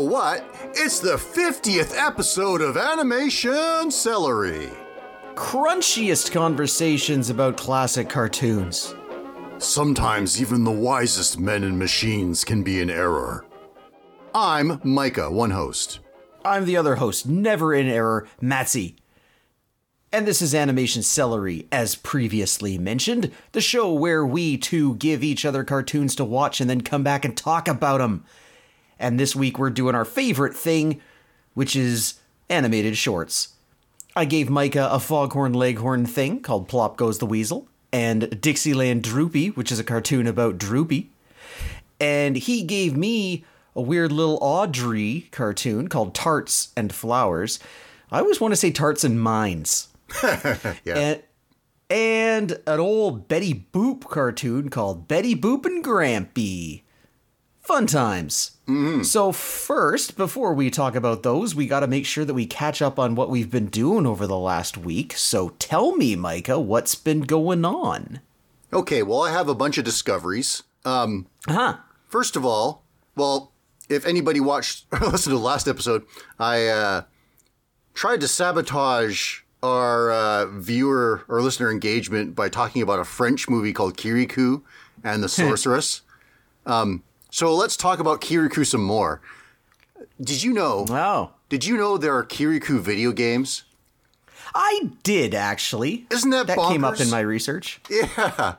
What? It's the 50th episode of Animation Celery. Crunchiest conversations about classic cartoons. Sometimes even the wisest men and machines can be in error. I'm Micah, one host. I'm the other host, never in error, Matsy. And this is Animation Celery, as previously mentioned, the show where we two give each other cartoons to watch and then come back and talk about them. And this week we're doing our favorite thing, which is animated shorts. I gave Micah a Foghorn Leghorn thing called Plop Goes the Weasel, and Dixieland Droopy, which is a cartoon about Droopy. And he gave me a weird little Audrey cartoon called Tarts and Flowers. I always want to say Tarts and Mines. Yeah. And, and an old Betty Boop cartoon called Betty Boop and Grampy. Fun times. So, first, before we talk about those, we got to make sure that we catch up on what we've been doing over the last week. So, tell me, Micah, what's been going on? Okay, well, I have a bunch of discoveries. Um, Huh. First of all, well, if anybody watched or listened to the last episode, I uh, tried to sabotage our uh, viewer or listener engagement by talking about a French movie called Kirikou and the Sorceress. um, so let's talk about Kirikou some more. Did you know? Oh. Did you know there are Kirikou video games? I did, actually. Isn't that That came up in my research. Yeah.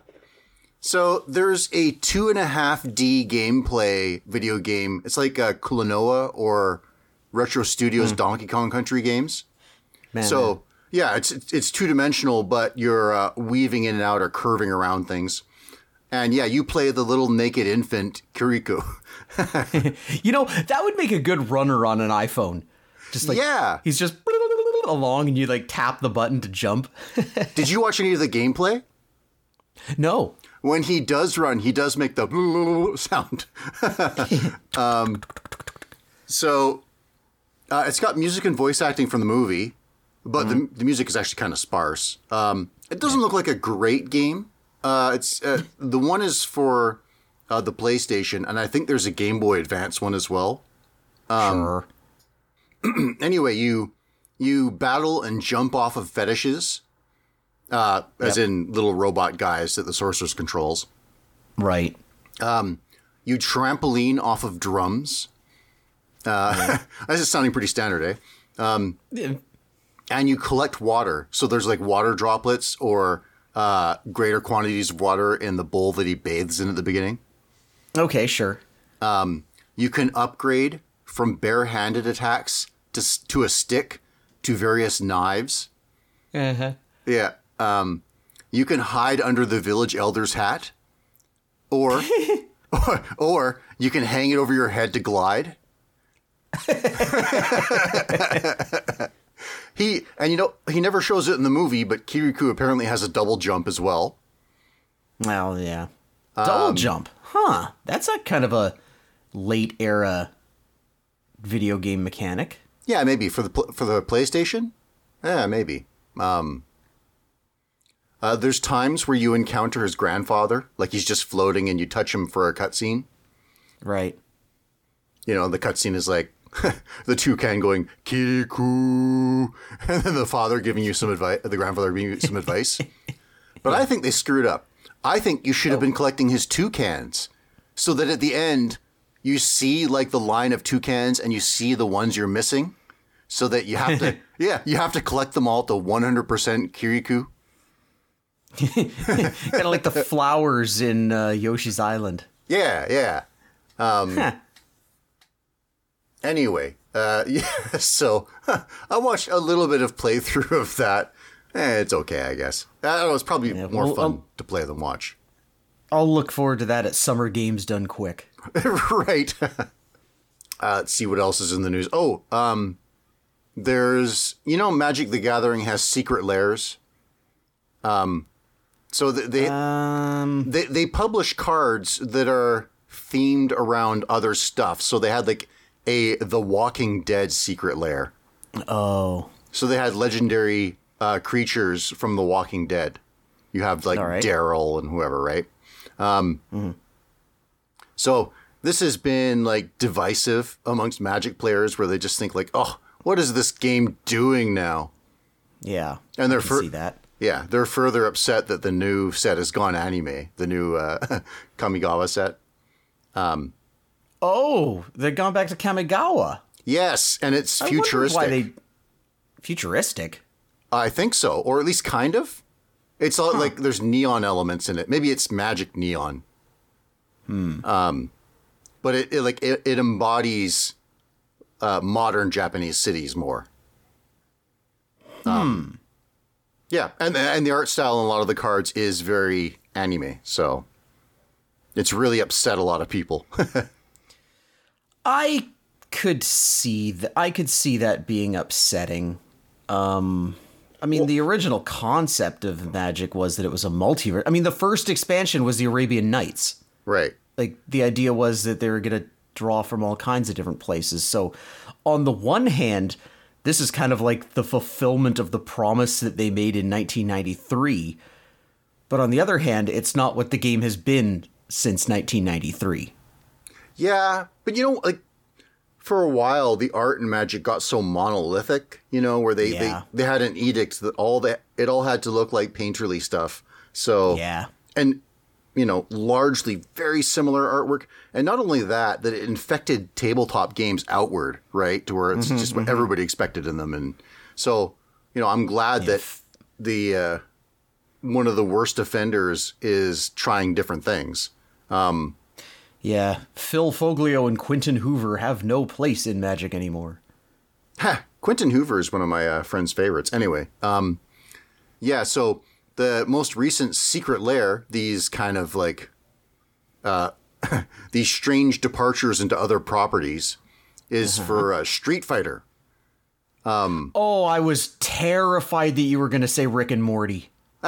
So there's a two and a half D gameplay video game. It's like a Klonoa or Retro Studios Donkey Kong Country games. Man, So yeah, it's it's, it's two dimensional, but you're uh, weaving in and out or curving around things. And yeah, you play the little naked infant Kirikou. You know, that would make a good runner on an iPhone. Just like yeah. he's just along and you like tap the button to jump. Did you watch any of the gameplay? no. When he does run, he does make the sound. um, so uh, it's got music and voice acting from the movie, but the, the music is actually kind of sparse. Um, it doesn't look like a great game. Uh, it's uh, the one is for uh, the PlayStation, and I think there's a Game Boy Advance one as well. sure. Anyway, you you battle and jump off of fetishes, uh, as in little robot guys that the sorceress controls. Right. You trampoline off of drums. Uh, this is sounding pretty standard, eh? Yeah. And you collect water. So there's like water droplets or uh, greater quantities of water in the bowl that he bathes in at the beginning. Okay, sure. You can upgrade from bare-handed attacks to to a stick to various knives. Uh-huh. Yeah. Um, you can hide under the village elder's hat, or, or or you can hang it over your head to glide. he and you know he never shows it in the movie, but Kirikou apparently has a double jump as well. Well, yeah. Double jump. Huh. That's a kind of a late era video game mechanic. Yeah, maybe for the pl- for the PlayStation. Yeah, maybe. Um, uh, there's times where you encounter his grandfather, like he's just floating, and you touch him for a cutscene. Right. you know, the cutscene is like the toucan going Kirikou, and then the father giving you some advice, the grandfather giving you some advice. But I think they screwed up. I think you should have been collecting his toucans, so that at the end you see like the line of toucans and you see the ones you're missing, so that you have to, yeah, you have to collect them all to 100% Kirikou. kind of like the flowers in uh, Yoshi's Island. Yeah, yeah. Um. Anyway, uh, yeah, so I watched a little bit of playthrough of that. Eh, it's okay, I guess. I don't know, it's probably more well, fun um, to play than watch. I'll look forward to that at Summer Games Done Quick. right. uh, let's see what else is in the news. Oh, um, there's, you know, Magic the Gathering has secret lairs. Um, so th- they, Um, they, they publish cards that are themed around other stuff. So they had like a The Walking Dead secret lair. oh, So they had legendary uh, creatures from The Walking Dead. You have like right. Daryl and whoever, right? Um, So this has been like divisive amongst Magic players, where they just think like, "Oh, what is this game doing now?" Yeah. And they're I can fur- see that. Yeah, they're further upset that the new set has gone anime, the new uh, Kamigawa set. Oh, they've gone back to Kamigawa. Yes, and it's I futuristic. Why they futuristic? I think so, or at least kind of. It's all, like there's neon elements in it. Maybe it's magic neon. Hmm. Um, but it, it like it, it embodies uh, modern Japanese cities more. Um, yeah, and and the art style in a lot of the cards is very anime, so it's really upset a lot of people. I could see that. I could see that being upsetting. Um, I mean, the original concept of Magic was that it was a multiverse. I mean, the first expansion was the Arabian Nights. right. Like the idea was that they were going to draw from all kinds of different places. So, on the one hand, this is kind of like the fulfillment of the promise that they made in 1993. But on the other hand, it's not what the game has been since 1993. Yeah, but you know, like for a while, the art and Magic got so monolithic. You know, where they Yeah. they, they had an edict that all that it all had to look like painterly stuff. So Yeah. and you know, largely very similar artwork, and not only that, that it infected tabletop games outward, right, to where it's mm-hmm, just what mm-hmm. everybody expected in them, and so you know, I'm glad that the uh, one of the worst offenders is trying different things. Um, Yeah, Phil Foglio and Quinton Hoover have no place in Magic anymore. Ha, Quinton Hoover is one of my uh, friend's favorites. Anyway, um, yeah. So the most recent Secret Lair, these kind of like uh, these strange departures into other properties, is for uh, Street Fighter. Oh, I was terrified that you were going to say Rick and Morty.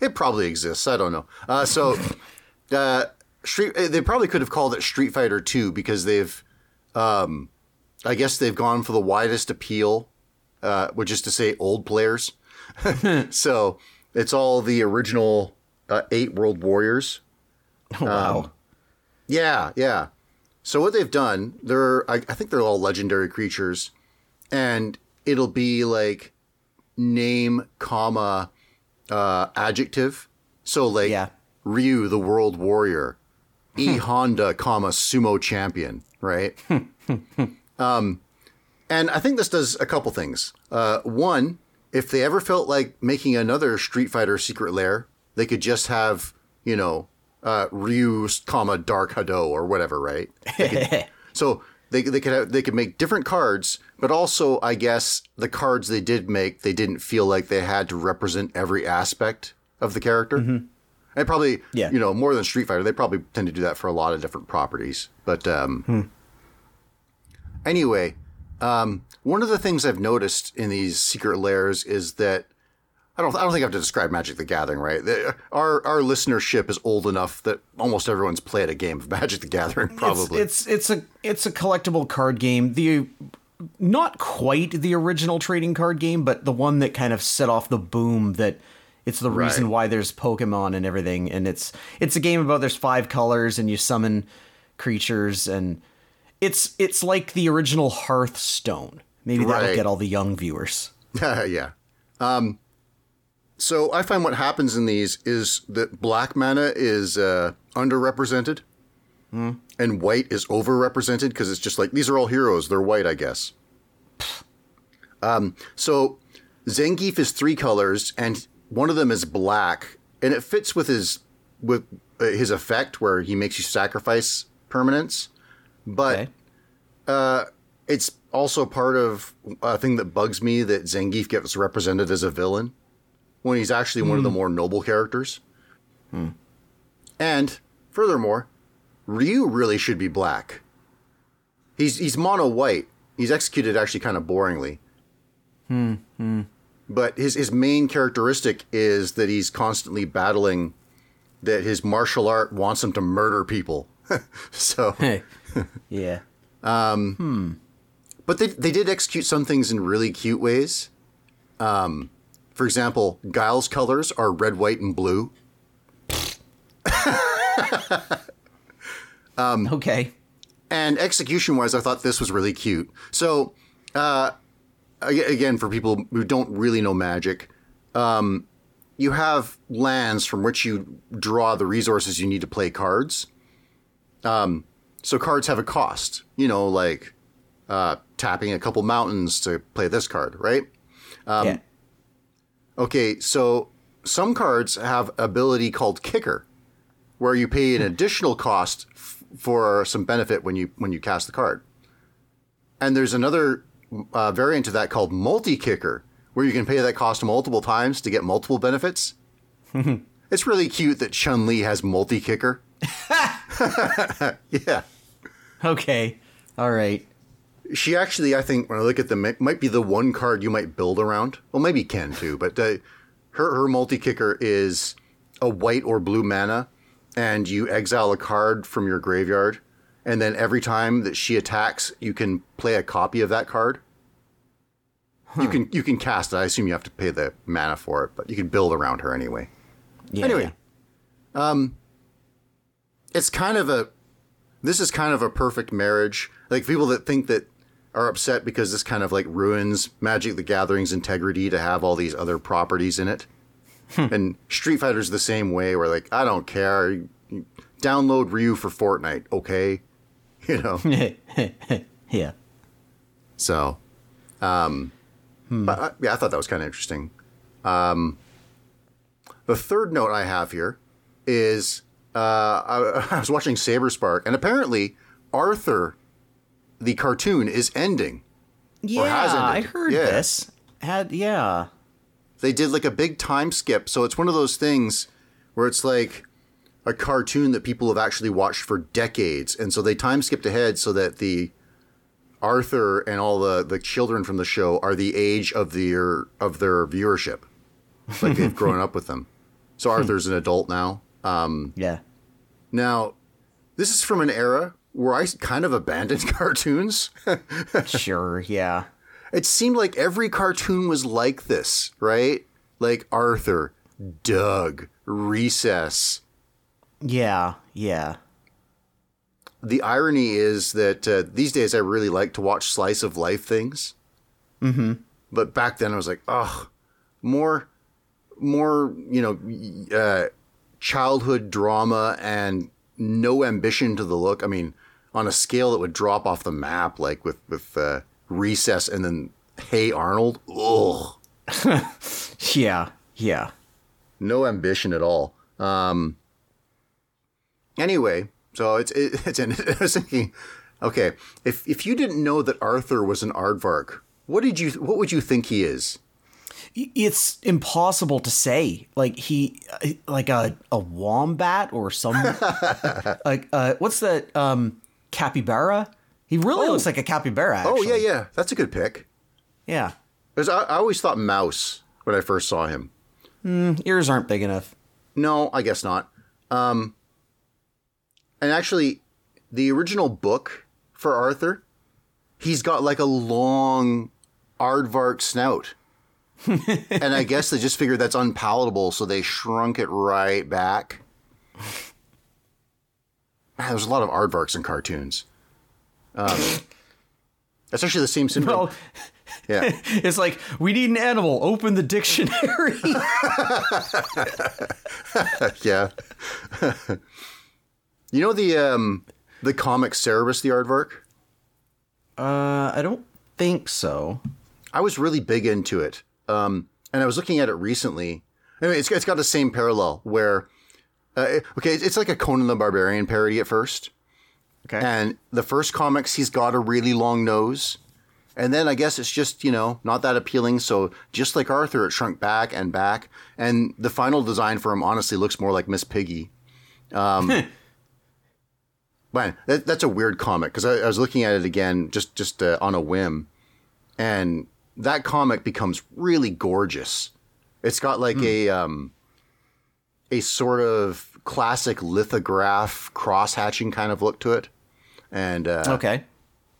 It probably exists. I don't know. Uh, so uh, Street, they probably could have called it Street Fighter Two because they've, um, I guess they've gone for the widest appeal, uh, which is to say old players. so it's all the original uh, eight World Warriors. Oh, wow. Yeah, yeah. So what they've done, they're I, I think they're all legendary creatures, and it'll be like name, comma, uh, adjective. So like Yeah. Ryu, the World Warrior, E Honda, comma Sumo Champion, right? um, and I think this does a couple things. Uh, one, if they ever felt like making another Street Fighter Secret Lair, they could just have you know uh, Ryu, comma Dark Hado or whatever, right? Could- so they they could have, they could make different cards, but also I guess the cards they did make they didn't feel like they had to represent every aspect of the character. And probably, Yeah. you know, more than Street Fighter, they probably tend to do that for a lot of different properties. But um, anyway, um, one of the things I've noticed in these secret lairs is that I don't I don't think I have to describe Magic the Gathering, right? Our our listenership is old enough that almost everyone's played a game of Magic the Gathering, probably. It's, it's it's a it's a collectible card game. The not quite the original trading card game, but the one that kind of set off the boom that it's the reason Right. why there's Pokemon and everything. And it's it's a game about there's five colors and you summon creatures and it's it's like the original Hearthstone. Maybe that'll get all the young viewers. yeah. Um, so I find what happens in these is that black mana is uh, underrepresented, and white is overrepresented because it's just like these are all heroes. They're white, I guess. Um, so Zangief is three colors, and one of them is black, and it fits with his with uh, his effect where he makes you sacrifice permanents, but Okay. Uh, it's also part of a thing that bugs me that Zangief gets represented as a villain when he's actually one of the hmm. more noble characters. Hmm. And furthermore, Ryu really should be black. He's he's mono white. He's executed actually kind of boringly. Hmm, But his his main characteristic is that he's constantly battling that his martial art wants him to murder people. so yeah. But they they did execute some things in really cute ways. Um, for example, Guile's colors are red, white, and blue. okay. And execution wise, I thought this was really cute. So, uh, again, for people who don't really know magic, um, you have lands from which you draw the resources you need to play cards. Um, so cards have a cost, you know, like uh, tapping a couple mountains to play this card, right? yeah. Okay, so some cards have ability called kicker, where you pay an additional cost f- for some benefit when you when you cast the card. And there's another uh, variant of that called multi kicker, where you can pay that cost multiple times to get multiple benefits. it's really cute that Chun Li has multi kicker. yeah, Okay. All right. she actually, I think, when I look at them, might be the one card you might build around. Well, maybe Ken too, but uh, her her multi kicker is a white or blue mana, and you exile a card from your graveyard, and then every time that she attacks, you can play a copy of that card. You can you can cast it. I assume you have to pay the mana for it, but you can build around her anyway. Yeah. Anyway, it's kind of a this is kind of a perfect marriage. Like people that think that are upset because this kind of like ruins Magic the Gathering's integrity to have all these other properties in it. and Street Fighter's the same way where like I don't care. You- you Download Ryu for Fortnite, okay? You know. yeah. So, um, but I, yeah, I thought that was kind of interesting. Um, the third note I have here is uh, I, I was watching Saber Spark, and apparently Arthur, the cartoon, is ending. Yeah. I heard Yeah. this. Had yeah. They did like a big time skip, so it's one of those things where it's like a cartoon that people have actually watched for decades, and so they time skipped ahead so that the Arthur and all the, the children from the show are the age of their of their viewership, like they've grown up with them. So Arthur's an adult now. Um, Yeah. now, this is from an era where I kind of abandoned cartoons. Sure, yeah. it seemed like every cartoon was like this, right? Like Arthur, Doug, Recess. Yeah, yeah. The irony is that uh, these days I really like to watch slice of life things. Mm-hmm. But back then I was like, oh, more, more, you know, uh, childhood drama and no ambition to the look. I mean, on a scale that would drop off the map, like with with uh, Recess and then Hey Arnold. Ugh. Yeah, yeah. no ambition at all. Um, anyway, so it's it, it's. I was thinking, okay, if if you didn't know that Arthur was an aardvark, what did you what would you think he is? It's impossible to say. Like he, like a a wombat or some, like uh, what's that? Um, capybara. He really looks like a capybara. Actually. Oh yeah, yeah, that's a good pick. yeah. I, I always thought mouse when I first saw him. Ears aren't big enough. No, I guess not. Um, and actually, the original book for Arthur, he's got like a long aardvark snout. and I guess they just figured that's unpalatable, so they shrunk it right back. Man, there's a lot of aardvarks in cartoons. Um, that's actually the same syndrome. Well, yeah. it's like we need an animal. Open the dictionary. yeah. You know the um the comic Cerebus the Aardvark? uh, I don't think so. I was really big into it. Um and I was looking at it recently. Anyway, it's it's got the same parallel where uh, okay, it's like a Conan the Barbarian parody at first. Okay. And the first comics he's got a really long nose. And then I guess it's just, you know, not that appealing. So just like Arthur, it shrunk back and back. And the final design for him honestly looks more like Miss Piggy. Um, man, that, that's a weird comic because I, I was looking at it again just just uh, on a whim, and that comic becomes really gorgeous. It's got like a um, a sort of classic lithograph cross hatching kind of look to it, and uh, okay.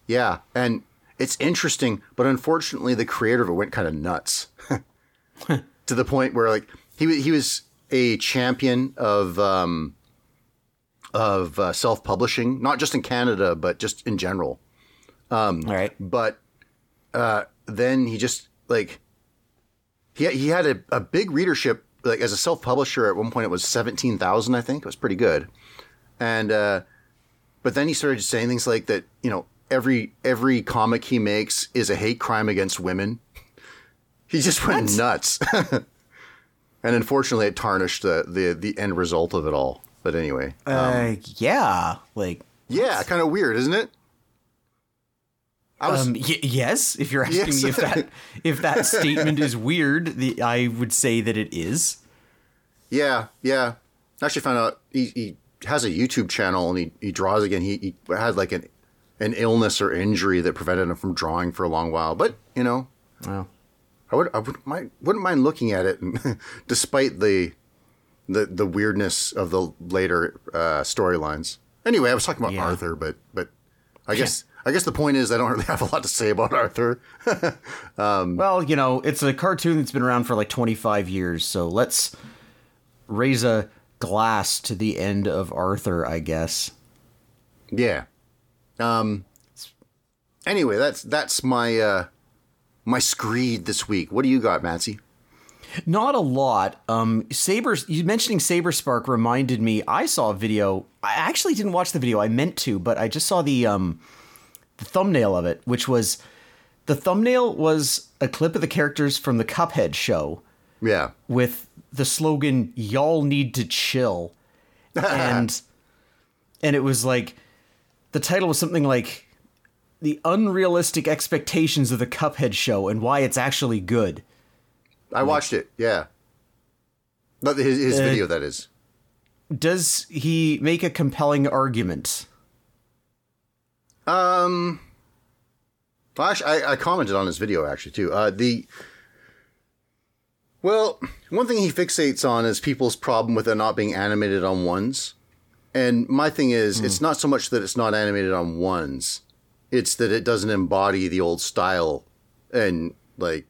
yeah, and it's interesting, but unfortunately, the creator of it went kind of nuts to the point where like he he was a champion of um, of uh, self-publishing, not just in Canada, but just in general. All right. But uh, then he just like he he had a, a big readership. Like as a self-publisher, at one point it was seventeen thousand. I think it was pretty good. And uh, but then he started saying things like that. You know, every every comic he makes is a hate crime against women. He just went nuts. and unfortunately, it tarnished the, the the end result of it all. But anyway, Uh, yeah. Like, yeah, kind of weird, isn't it? I was um, y- yes. If you're asking Yes. me if that if that statement is weird, the, I would say that it is. Yeah, yeah. I actually found out he, he has a YouTube channel and he, he draws again. He, he had like an an illness or injury that prevented him from drawing for a long while. But you know, Well, I would I would mind, wouldn't mind looking at it, and despite the the the weirdness of the later uh, storylines. Anyway, I was talking about Yeah. Arthur, but but I guess I guess the point is I don't really have a lot to say about Arthur. well, you know, it's a cartoon that's been around for like 25 years, so let's raise a glass to the end of Arthur, I guess. Yeah. Um. Anyway, that's that's my uh my screed this week. What do you got, Matsy? Not a lot. Um, Saber, you mentioning Saber Spark reminded me. I saw a video. I actually didn't watch the video. I meant to, but I just saw the um, the thumbnail of it, which was the thumbnail was a clip of the characters from the Cuphead show Yeah. with the slogan "Y'all need to chill," and and it was like the title was something like the unrealistic expectations of the Cuphead show and why it's actually good. I watched it. Yeah. Not his his Uh, video that is. Does he make a compelling argument? Um. Actually, I, I commented on his video actually too. Uh, the well, one thing he fixates on is people's problem with it not being animated on ones, and my thing is, it's not so much that it's not animated on ones, it's that it doesn't embody the old style, and like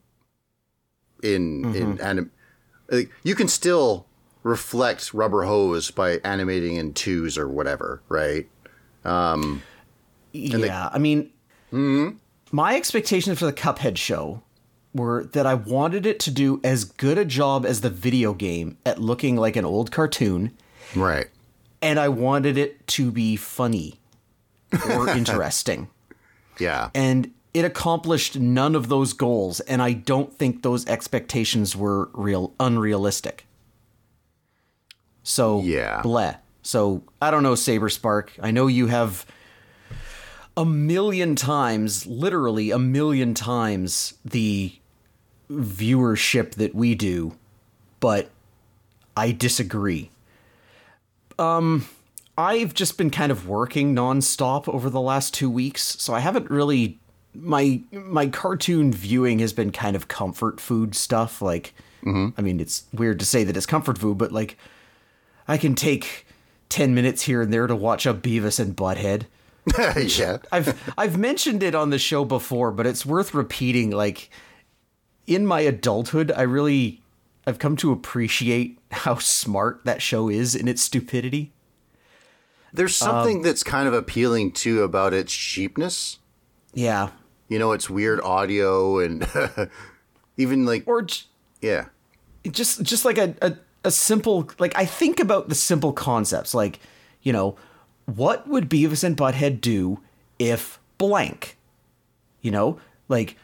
in in anim, like, you can still reflect rubber hose by animating in twos or whatever, right? Um, yeah, I mean, my expectations for the Cuphead show were that I wanted it to do as good a job as the video game at looking like an old cartoon, Right. and I wanted it to be funny or interesting. Yeah. And it accomplished none of those goals, and I don't think those expectations were real unrealistic. So Yeah. bleh. So I don't know, Saber Spark. I know you have a million times, literally a million times, the viewership that we do, but I disagree. Um, I've just been kind of working nonstop over the last two weeks, so I haven't really my my cartoon viewing has been kind of comfort food stuff. Like, mm-hmm. I mean, it's weird to say that it's comfort food, but like, I can take ten minutes here and there to watch a Beavis and Butthead. yeah. I've I've mentioned it on the show before, but it's worth repeating. Like in my adulthood, I really I've come to appreciate how smart that show is in its stupidity. There's something um, that's kind of appealing too about its cheapness. Yeah. You know, it's weird audio and even like Or j- yeah. just just like a, a a simple like I think about the simple concepts like, you know, what would Beavis and Butthead do if blank? You know, like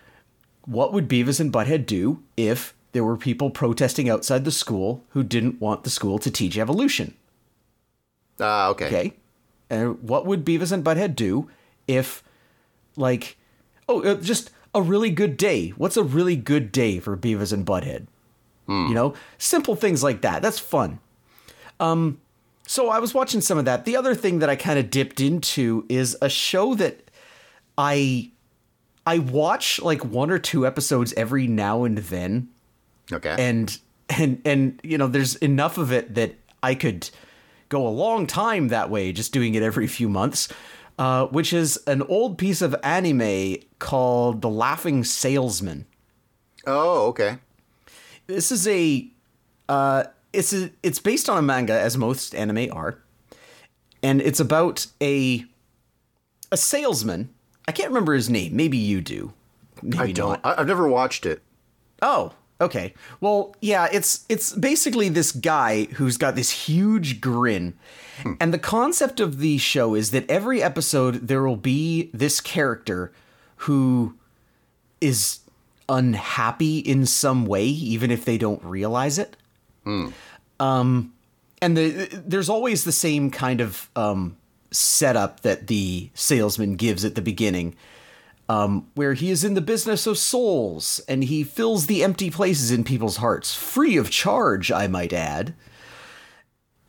what would Beavis and Butthead do if there were people protesting outside the school who didn't want the school to teach evolution? Ah, okay. Okay. And what would Beavis and Butthead do if, like, oh, uh, just a really good day? What's a really good day for Beavis and Butthead? You know, simple things like that. That's fun. Um, so I was watching some of that. The other thing that I kind of dipped into is a show that I I watch like one or two episodes every now and then Okay. and and and you know there's enough of it that i could go a long time that way just doing it every few months uh, which is an old piece of anime called the laughing salesman oh, okay. this is a uh, it's a it's based on a manga as most anime are and it's about a a salesman. I can't remember his name. Maybe you do. Maybe I don't. not. I've never watched it. Oh, okay. Well, yeah, it's it's basically this guy who's got this huge grin. And the concept of the show is that every episode there will be this character who is unhappy in some way even if they don't realize it. Um and the there's always the same kind of um setup that the salesman gives at the beginning um, where he is in the business of souls and he fills the empty places in people's hearts, free of charge, I might add.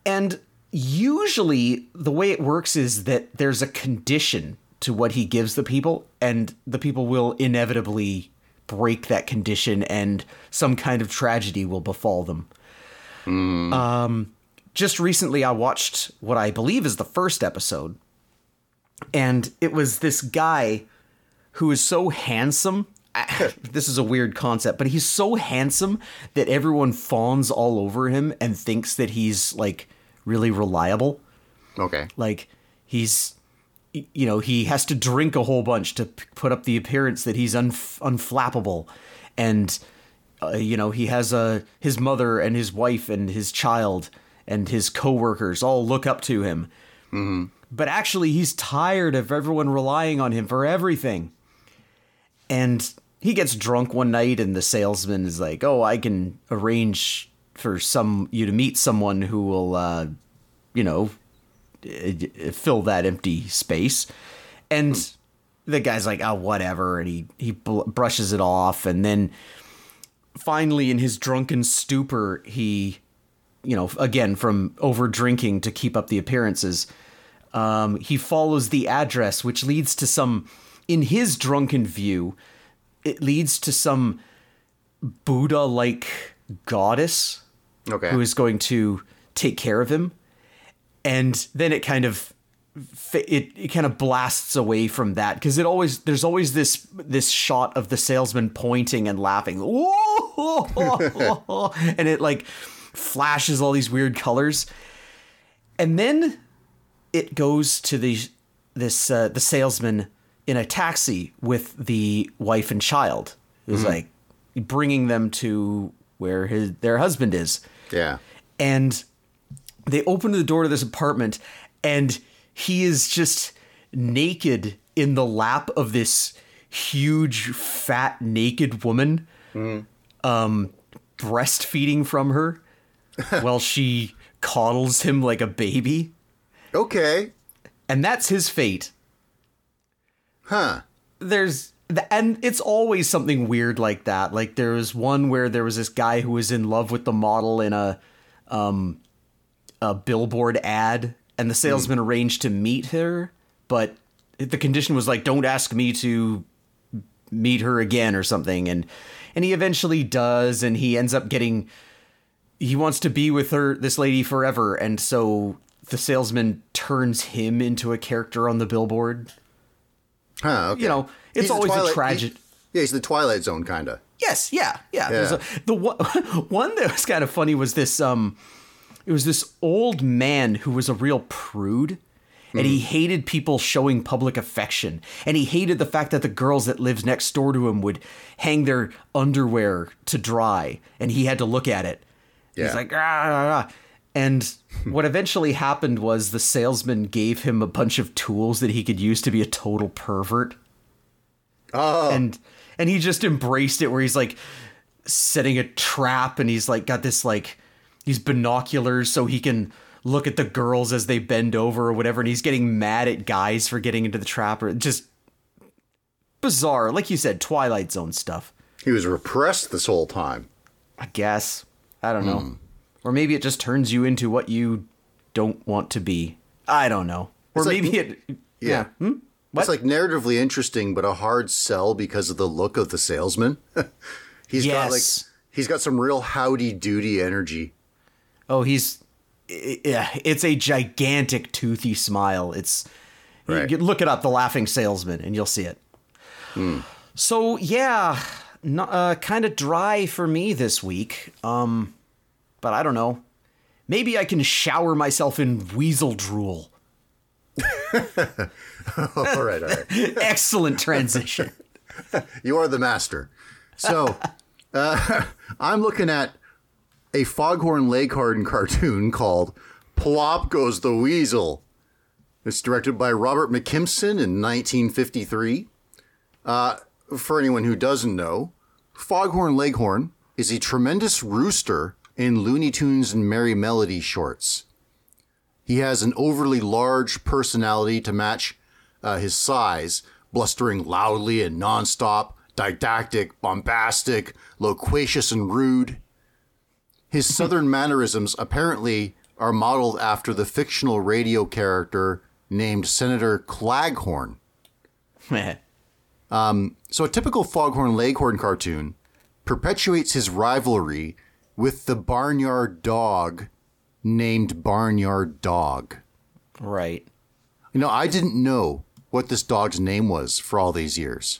And usually, the way it works is that there's a condition to what he gives the people, and the people will inevitably break that condition, and some kind of tragedy will befall them. Um, just recently, I watched what I believe is the first episode, and it was this guy who is so handsome. this is a weird concept, but he's so handsome that everyone fawns all over him and thinks that he's like really reliable. Okay. Like he's, you know, he has to drink a whole bunch to p- put up the appearance that he's unf- unflappable, and uh, you know he has a his mother and his wife and his child and his coworkers all look up to him. But actually, he's tired of everyone relying on him for everything. And he gets drunk one night, and the salesman is like, "Oh, I can arrange for some you to meet someone who will, uh, you know, uh, fill that empty space." And the guy's like, "Oh, whatever," and he he brushes it off, and then finally, in his drunken stupor, he, you know, again from over drinking to keep up the appearances, um, he follows the address, which leads to some, in his drunken view, it leads to some Buddha like goddess Okay. who is going to take care of him. And then it kind of it, it kind of blasts away from that because it always there's always this this shot of the salesman pointing and laughing and it like flashes all these weird colors and then it goes to the this uh, the salesman in a taxi with the wife and child. Who's like bringing them to where his their husband is. Yeah. and they open the door to this apartment and he is just naked in the lap of this huge fat naked woman um breastfeeding from her while she coddles him like a baby. Okay. and that's his fate Huh. there's and it's always something weird like that. Like there was one where there was this guy who was in love with the model in a um a billboard ad and the salesman arranged to meet her, but the condition was like don't ask me to meet her again or something and and he eventually does and he ends up getting he wants to be with her this lady forever and so the salesman turns him into a character on the billboard Huh. Okay. you know, it's He's always a tragedy. yeah, he's the Twilight Zone kind of. Yes, yeah, yeah. Yeah. a- the one, one that was kind of funny was this. Um, it was this old man who was a real prude, and he hated people showing public affection, and he hated the fact that the girls that lived next door to him would hang their underwear to dry, and he had to look at it. He's like, "Ah, ah, ah." And what eventually happened was the salesman gave him a bunch of tools that he could use to be a total pervert. Oh. and and he just embraced it where he's like setting a trap and he's like got this like these binoculars so he can look at the girls as they bend over or whatever. And he's getting mad at guys for getting into the trap or just bizarre. Like you said twilight zone stuff. He was repressed this whole time. i guess. I don't know hmm. Or maybe it just turns you into what you don't want to be i don't know or It's like- maybe it yeah, Hmm? It's like narratively interesting, but a hard sell because of the look of the salesman. he's got like Yes. he's got some real howdy doody energy. Oh, he's yeah, it's a gigantic toothy smile. It's Right. can look it up, the laughing salesman, and you'll see it. So yeah, no, uh, kind of dry for me this week. Um, but I don't know. Maybe I can shower myself in weasel drool. all right, all right. Excellent transition. You are the master. So, uh, I'm looking at a Foghorn Leghorn cartoon called Plop Goes the Weasel. It's directed by Robert McKimson in 1953. Uh, for anyone who doesn't know, Foghorn Leghorn is a tremendous rooster in Looney Tunes and Merrie Melody shorts. He has an overly large personality to match uh, his size, blustering loudly and nonstop, didactic, bombastic, loquacious, and rude. His southern mannerisms apparently are modeled after the fictional radio character named Senator Claghorn. So a typical Foghorn Leghorn cartoon perpetuates his rivalry with the barnyard dog named Barnyard Dog. right. You know, I didn't know what this dog's name was for all these years.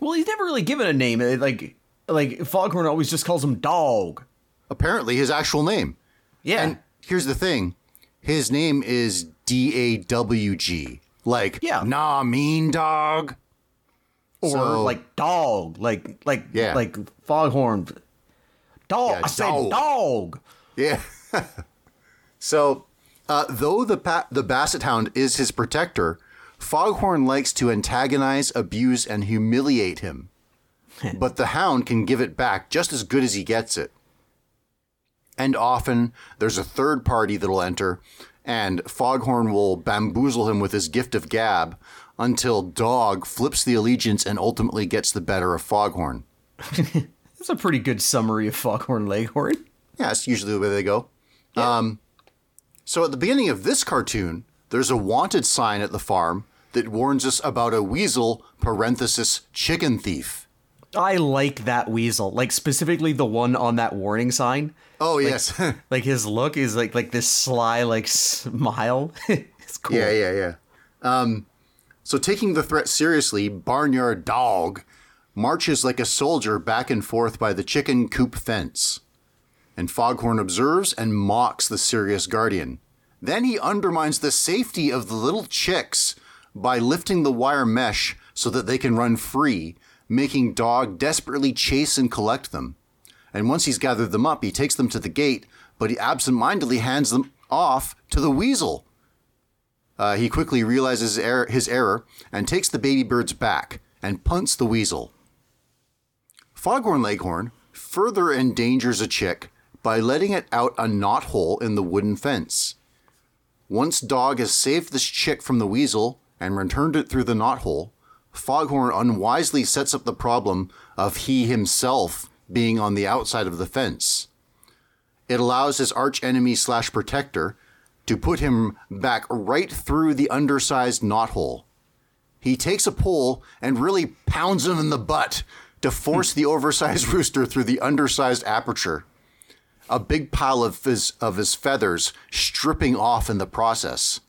Well, he's never really given a name. Like, like Foghorn always just calls him Dog. Apparently, his actual name. Yeah. And here's the thing his name is D A W G. Like, Yeah. nah, mean dog. or so- like dog, like like Yeah. like foghorn. Dog. Yeah, I said dog. dog. Yeah. so, uh, though the pa- the basset hound is his protector, Foghorn likes to antagonize, abuse, and humiliate him. but the hound can give it back just as good as he gets it. And often there's a third party that'll enter, and Foghorn will bamboozle him with his gift of gab until Dog flips the allegiance and ultimately gets the better of Foghorn. That's a pretty good summary of Foghorn Leghorn. Yeah, that's usually the way they go. Um, so at the beginning of this cartoon, there's a wanted sign at the farm that warns us about a weasel parenthesis chicken thief. I like that weasel, like specifically the one on that warning sign. Oh yes, Like his look is like like this sly like smile. it's cool. yeah, yeah, yeah. Um, so taking the threat seriously, Barnyard Dog marches like a soldier back and forth by the chicken coop fence. And Foghorn observes and mocks the serious guardian. Then he undermines the safety of the little chicks by lifting the wire mesh so that they can run free, making Dog desperately chase and collect them. And once he's gathered them up, he takes them to the gate, but he absentmindedly hands them off to the weasel. Uh, he quickly realizes error, his error and takes the baby birds back and punts the weasel. Foghorn Leghorn further endangers a chick by letting it out a knothole in the wooden fence. Once Dog has saved this chick from the weasel and returned it through the knothole, Foghorn unwisely sets up the problem of he himself being on the outside of the fence. It allows his arch enemy slash protector to put him back right through the undersized knothole. He takes a pole and really pounds him in the butt to force the oversized rooster through the undersized aperture. A big pile of his of his feathers stripping off in the process.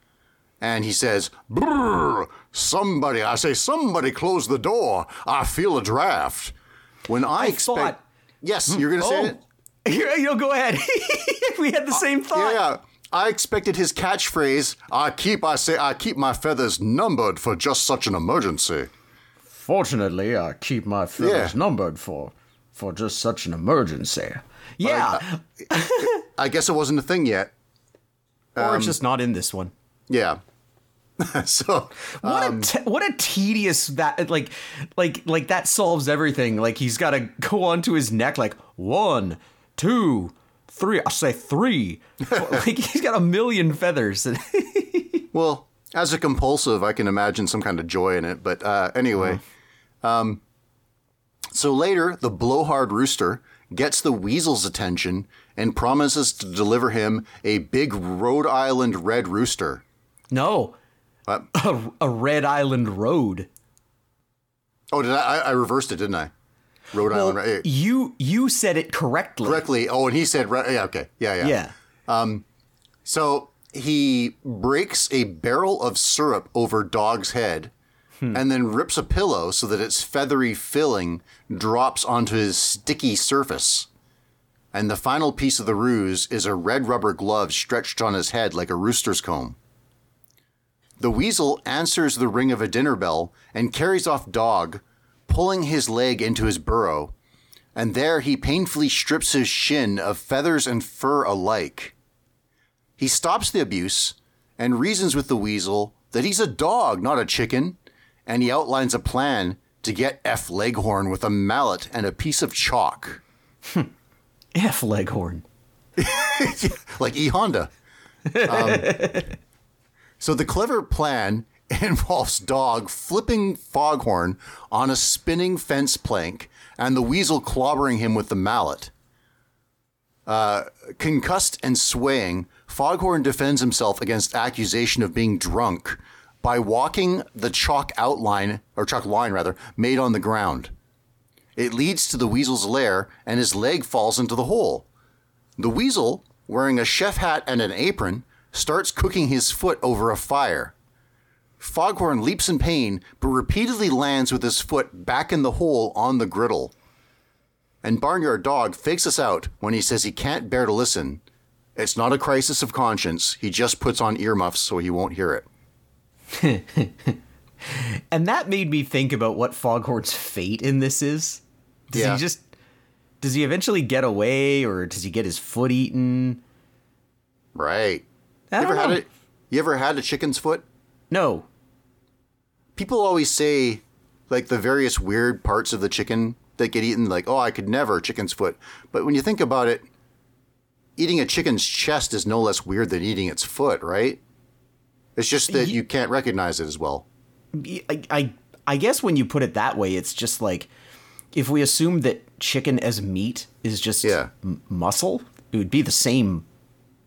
And he says, Brrr, somebody, I say, somebody close the door. I feel a draft. When I, expect. thought- Yes, you're going to say Oh, it? Here, you go ahead. we had the uh, same thought. Yeah, I expected his catchphrase. I keep, I say, I keep my feathers numbered for just such an emergency. Fortunately, I keep my feathers Yeah. numbered for for just such an emergency. Yeah, I guess it wasn't a thing yet. or um, it's just not in this one. Yeah. so What um, a te- what a tedious that like like like that solves everything. Like he's got to go onto his neck like one, two, three. I'll say three. like he's got a million feathers. well, as a compulsive, I can imagine some kind of joy in it. But uh, anyway, um, so later the blowhard rooster gets the weasel's attention and promises to deliver him a big Rhode Island red rooster. no, What? a, a Red Island Road. Oh, did I? I, I reversed it, didn't I? Rhode Island. Right, You you said it correctly. correctly. Oh, and he said, right, yeah, okay, yeah, yeah. Yeah. Um, So he breaks a barrel of syrup over Dog's head Hmm. and then rips a pillow so that its feathery filling drops onto his sticky surface. And the final piece of the ruse is a red rubber glove stretched on his head like a rooster's comb. The weasel answers the ring of a dinner bell and carries off Dog, pulling his leg into his burrow. And there he painfully strips his shin of feathers and fur alike. He stops the abuse and reasons with the weasel that he's a dog, not a chicken, and he outlines a plan to get F. Leghorn with a mallet and a piece of chalk. F Leghorn. like E Honda. Um, so the clever plan involves Dog flipping Foghorn on a spinning fence plank and the weasel clobbering him with the mallet. Uh, concussed and swaying, Foghorn defends himself against accusation of being drunk by walking the chalk outline, or chalk line rather, made on the ground. It leads to the weasel's lair, and his leg falls into the hole. The weasel, wearing a chef hat and an apron, starts cooking his foot over a fire. Foghorn leaps in pain, but repeatedly lands with his foot back in the hole on the griddle. And Barnyard Dog fakes us out when he says he can't bear to listen. It's not a crisis of conscience. He just puts on earmuffs so he won't hear it. And that made me think about what Foghorn's fate in this is. Does Yeah. he just does he eventually get away or does he get his foot eaten? Right. I You ever don't had know. it? You ever had a chicken's foot? No. People always say, like the various weird parts of the chicken that get eaten, like, oh, I could never chicken's foot. But when you think about it, eating a chicken's chest is no less weird than eating its foot, right? It's just that Ye- you can't recognize it as well. I, I I guess when you put it that way, it's just like if we assume that chicken as meat is just Yeah. m- muscle, it would be the same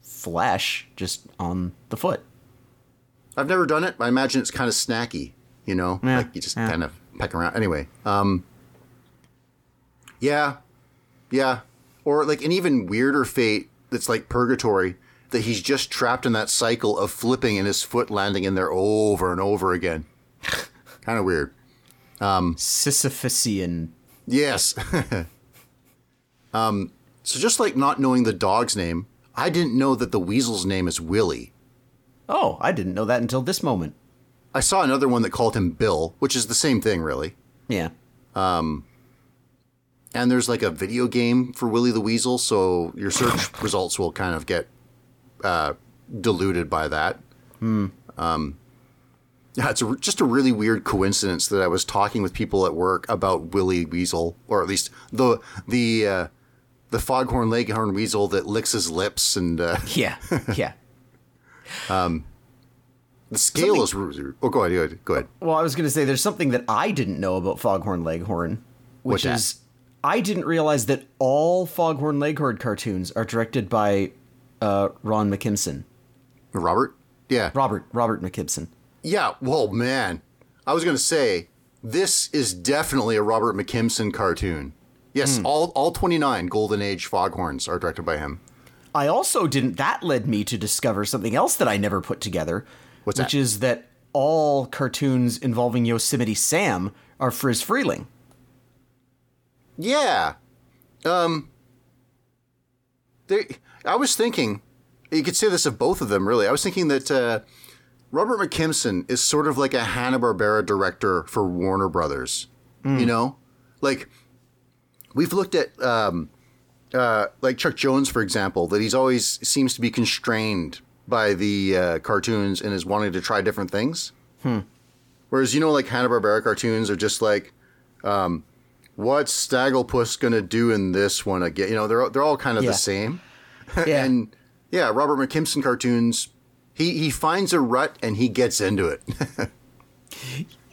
flesh just on the foot. I've never done it. I imagine it's kind of snacky, you know, Yeah, like you just yeah. kind of peck around. Anyway, um, yeah, yeah, or like an even weirder fate that's like purgatory that he's just trapped in that cycle of flipping and his foot landing in there over and over again. kind of weird. Um, Sisyphusian. Yes. um, so just like not knowing the dog's name, I didn't know that the weasel's name is Willie. Oh, I didn't know that until this moment. I saw another one that called him Bill, which is the same thing, really. Yeah. Um, and there's like a video game for Willy the Weasel, so your search results will kind of get uh, diluted by that. Um, yeah, it's a, just a really weird coincidence that I was talking with people at work about Willy Weasel, or at least the the uh, the foghorn leghorn weasel that licks his lips, and uh, Yeah. Yeah. the scale is. Oh, go ahead, go ahead, go ahead. Well, I was going to say there's something that I didn't know about Foghorn Leghorn, which What's that? is I didn't realize that all Foghorn Leghorn cartoons are directed by uh, Ron McKimson. Robert, yeah, Robert Robert McKimson. Yeah, well, man, I was going to say this is definitely a Robert McKimson cartoon. Yes, all all 29 Golden Age Foghorns are directed by him. I also didn't. That led me to discover something else that I never put together, What's which that? is that all cartoons involving Yosemite Sam are Friz Freleng. Yeah. Um they I was thinking you could say this of both of them really. I was thinking that uh, Robert McKimson is sort of like a Hanna-Barbera director for Warner Brothers. You know? Like we've looked at um uh, like Chuck Jones, for example, that he's always seems to be constrained by the uh, cartoons and is wanting to try different things. Whereas you know, like Hanna Barbera cartoons are just like, um, what's Snagglepuss gonna do in this one again? You know, they're they're all kind of Yeah. the same. Yeah. And yeah, Robert McKimson cartoons, he he finds a rut and he gets into it.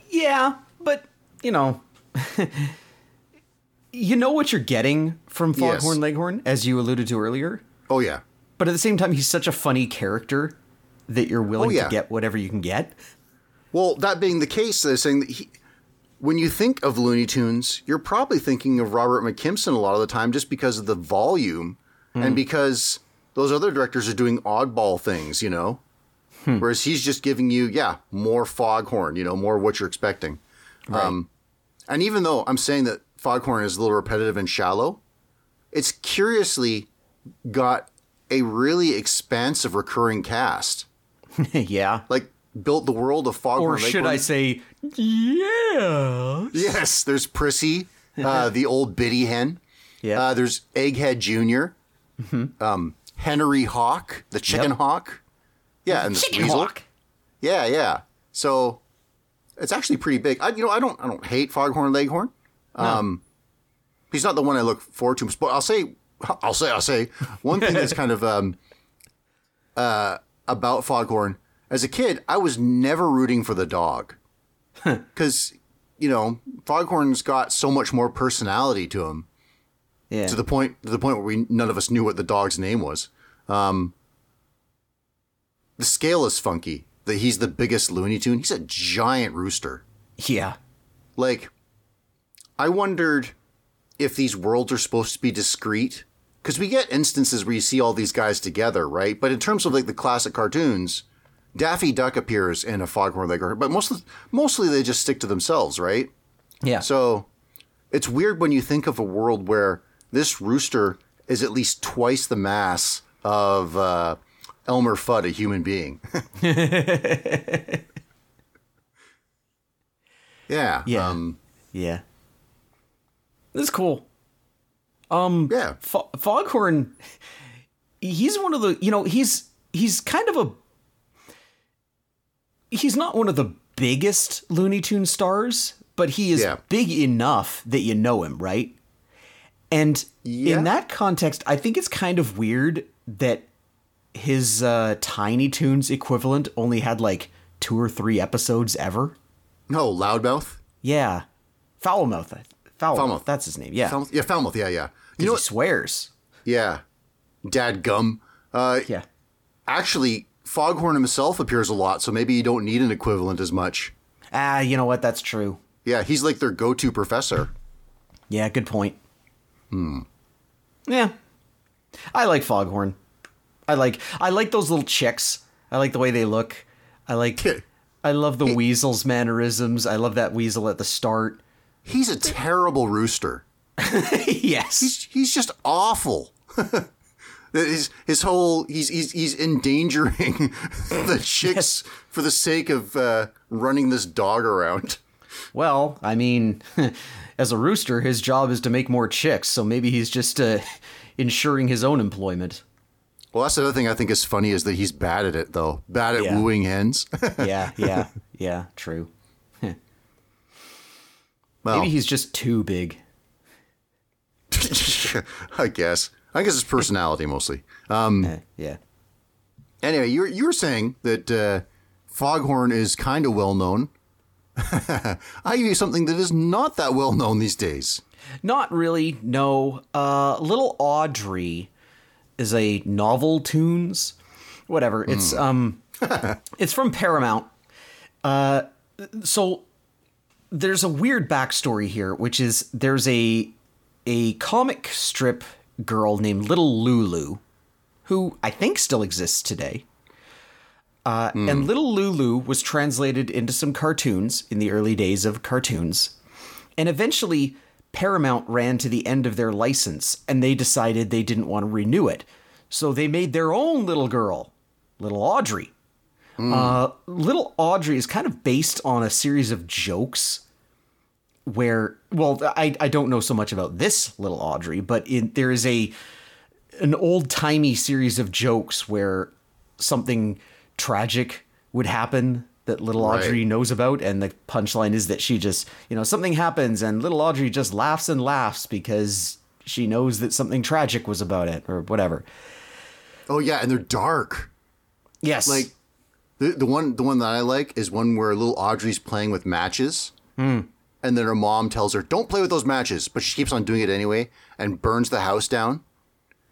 Yeah, but you know, you know what you're getting from Yes. Foghorn Leghorn, as you alluded to earlier. oh yeah, But at the same time, he's such a funny character that you're willing Oh, yeah. to get whatever you can get. Well, that being the case, they're saying that he, when you think of Looney Tunes, you're probably thinking of Robert McKimson a lot of the time just because of the volume and because those other directors are doing oddball things, you know? Whereas he's just giving you, yeah, more Foghorn, you know, more of what you're expecting. Um, and even though I'm saying that Foghorn is a little repetitive and shallow, it's curiously got a really expansive recurring cast yeah. like built the world of Foghorn Or should. I say, yeah? Yes, there's Prissy, uh, the old biddy hen. Yeah. Uh, there's Egghead junior Um, Henry Hawk, the chicken Yep. hawk. Yeah, and the Chicken weasel. hawk. Yeah, yeah. So it's actually pretty big. I, you know, I don't, I don't hate Foghorn Leghorn. Um, he's not the one I look forward to. But I'll say, I'll say, I'll say one thing that's kind of um, uh, about Foghorn. As a kid, I was never rooting for the dog because you know Foghorn's got so much more personality to him Yeah. to the point to the point where we none of us knew what the dog's name was. Um, the scale is funky. That he's the biggest Looney Tune. He's a giant rooster. yeah. Like, I wondered if these worlds are supposed to be discrete because we get instances where you see all these guys together, right? But in terms of like the classic cartoons, Daffy Duck appears in a Foghorn Leghorn, but mostly mostly they just stick to themselves, right? Yeah. So it's weird when you think of a world where this rooster is at least twice the mass of uh, Elmer Fudd, a human being. yeah. Yeah. Um, yeah. This is cool. Um, yeah. Fo- Foghorn, he's one of the, you know, he's he's kind of a he's not one of the biggest Looney Tune stars, but he is Yeah. big enough that you know him, right? And Yeah. in that context, I think it's kind of weird that his uh, Tiny Toons equivalent only had like two or three episodes ever. No, Loudmouth. Yeah, Fowlmouth. Fowlmouth. Fowlmouth. That's his name. Yeah, Fowlmouth. Yeah, Fowlmouth. Yeah, yeah. You know he what? swears. Yeah. Dad Gum. Uh, Yeah. actually, Foghorn himself appears a lot, so maybe you don't need an equivalent as much. Ah, you know what? That's true. Yeah, he's like their go-to professor. Yeah, good point. Hmm. Yeah, I like Foghorn. I like I like those little chicks. I like the way they look. I like. I love the weasel's mannerisms. I love that weasel at the start. He's a terrible rooster. yes. He's, he's just awful. his, his whole he's he's he's endangering the chicks for the sake of uh, running this dog around. Well, I mean, as a rooster, his job is to make more chicks, so maybe he's just uh, ensuring his own employment. Well, that's the other thing I think is funny is that he's bad at it though. Bad at Yeah. wooing hens. Yeah, yeah, yeah. True. well, Maybe he's just too big. I guess. I guess it's personality mostly. Um, Eh, yeah. anyway, you were, you were saying that uh, Foghorn is kind of well known. I give you something that is not that well known these days. Not really. No. Uh, Little Audrey is a Noveltoons. Whatever. It's um, it's from Paramount. Uh, so there's a weird backstory here, which is there's a a comic strip girl named Little Lulu, who I think still exists today. Uh, And Little Lulu was translated into some cartoons in the early days of cartoons. And eventually, Paramount ran to the end of their license and they decided they didn't want to renew it. So they made their own little girl, Little Audrey. Uh, little Audrey is kind of based on a series of jokes where, well, I, I don't know so much about this Little Audrey, but in, there is a an old timey series of jokes where something tragic would happen that little Right. Audrey knows about, and the punchline is that she just, you know, something happens and little Audrey just laughs and laughs because she knows that something tragic was about it or whatever. Oh yeah, and they're dark. Yes. Like the the one the one that I like is one where little Audrey's playing with matches. Hmm. And then her mom tells her, "Don't play with those matches," but she keeps on doing it anyway and burns the house down.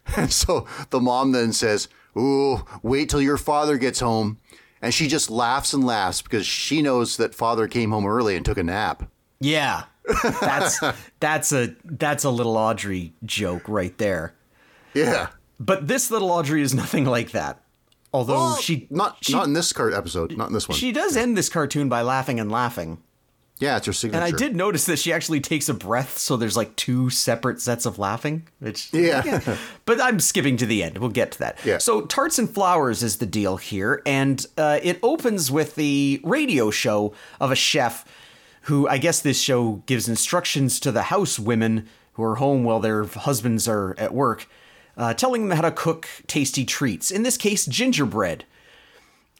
And so the mom then says, "Ooh, wait till your father gets home." And she just laughs and laughs because she knows that father came home early and took a nap. yeah. That's that's a that's a little Audrey joke right there. Yeah. But this little Audrey is nothing like that. Although she not she, not in this card episode, not in this one. she does end this cartoon by laughing and laughing. Yeah, it's her signature. And I did notice that she actually takes a breath, so there's like two separate sets of laughing, which Yeah. but I'm skipping to the end. We'll get to that. Yeah. So tarts and flowers is the deal here, and uh, it opens with the radio show of a chef who I guess this show gives instructions to the house women who are home while their husbands are at work, uh, telling them how to cook tasty treats. In this case, gingerbread.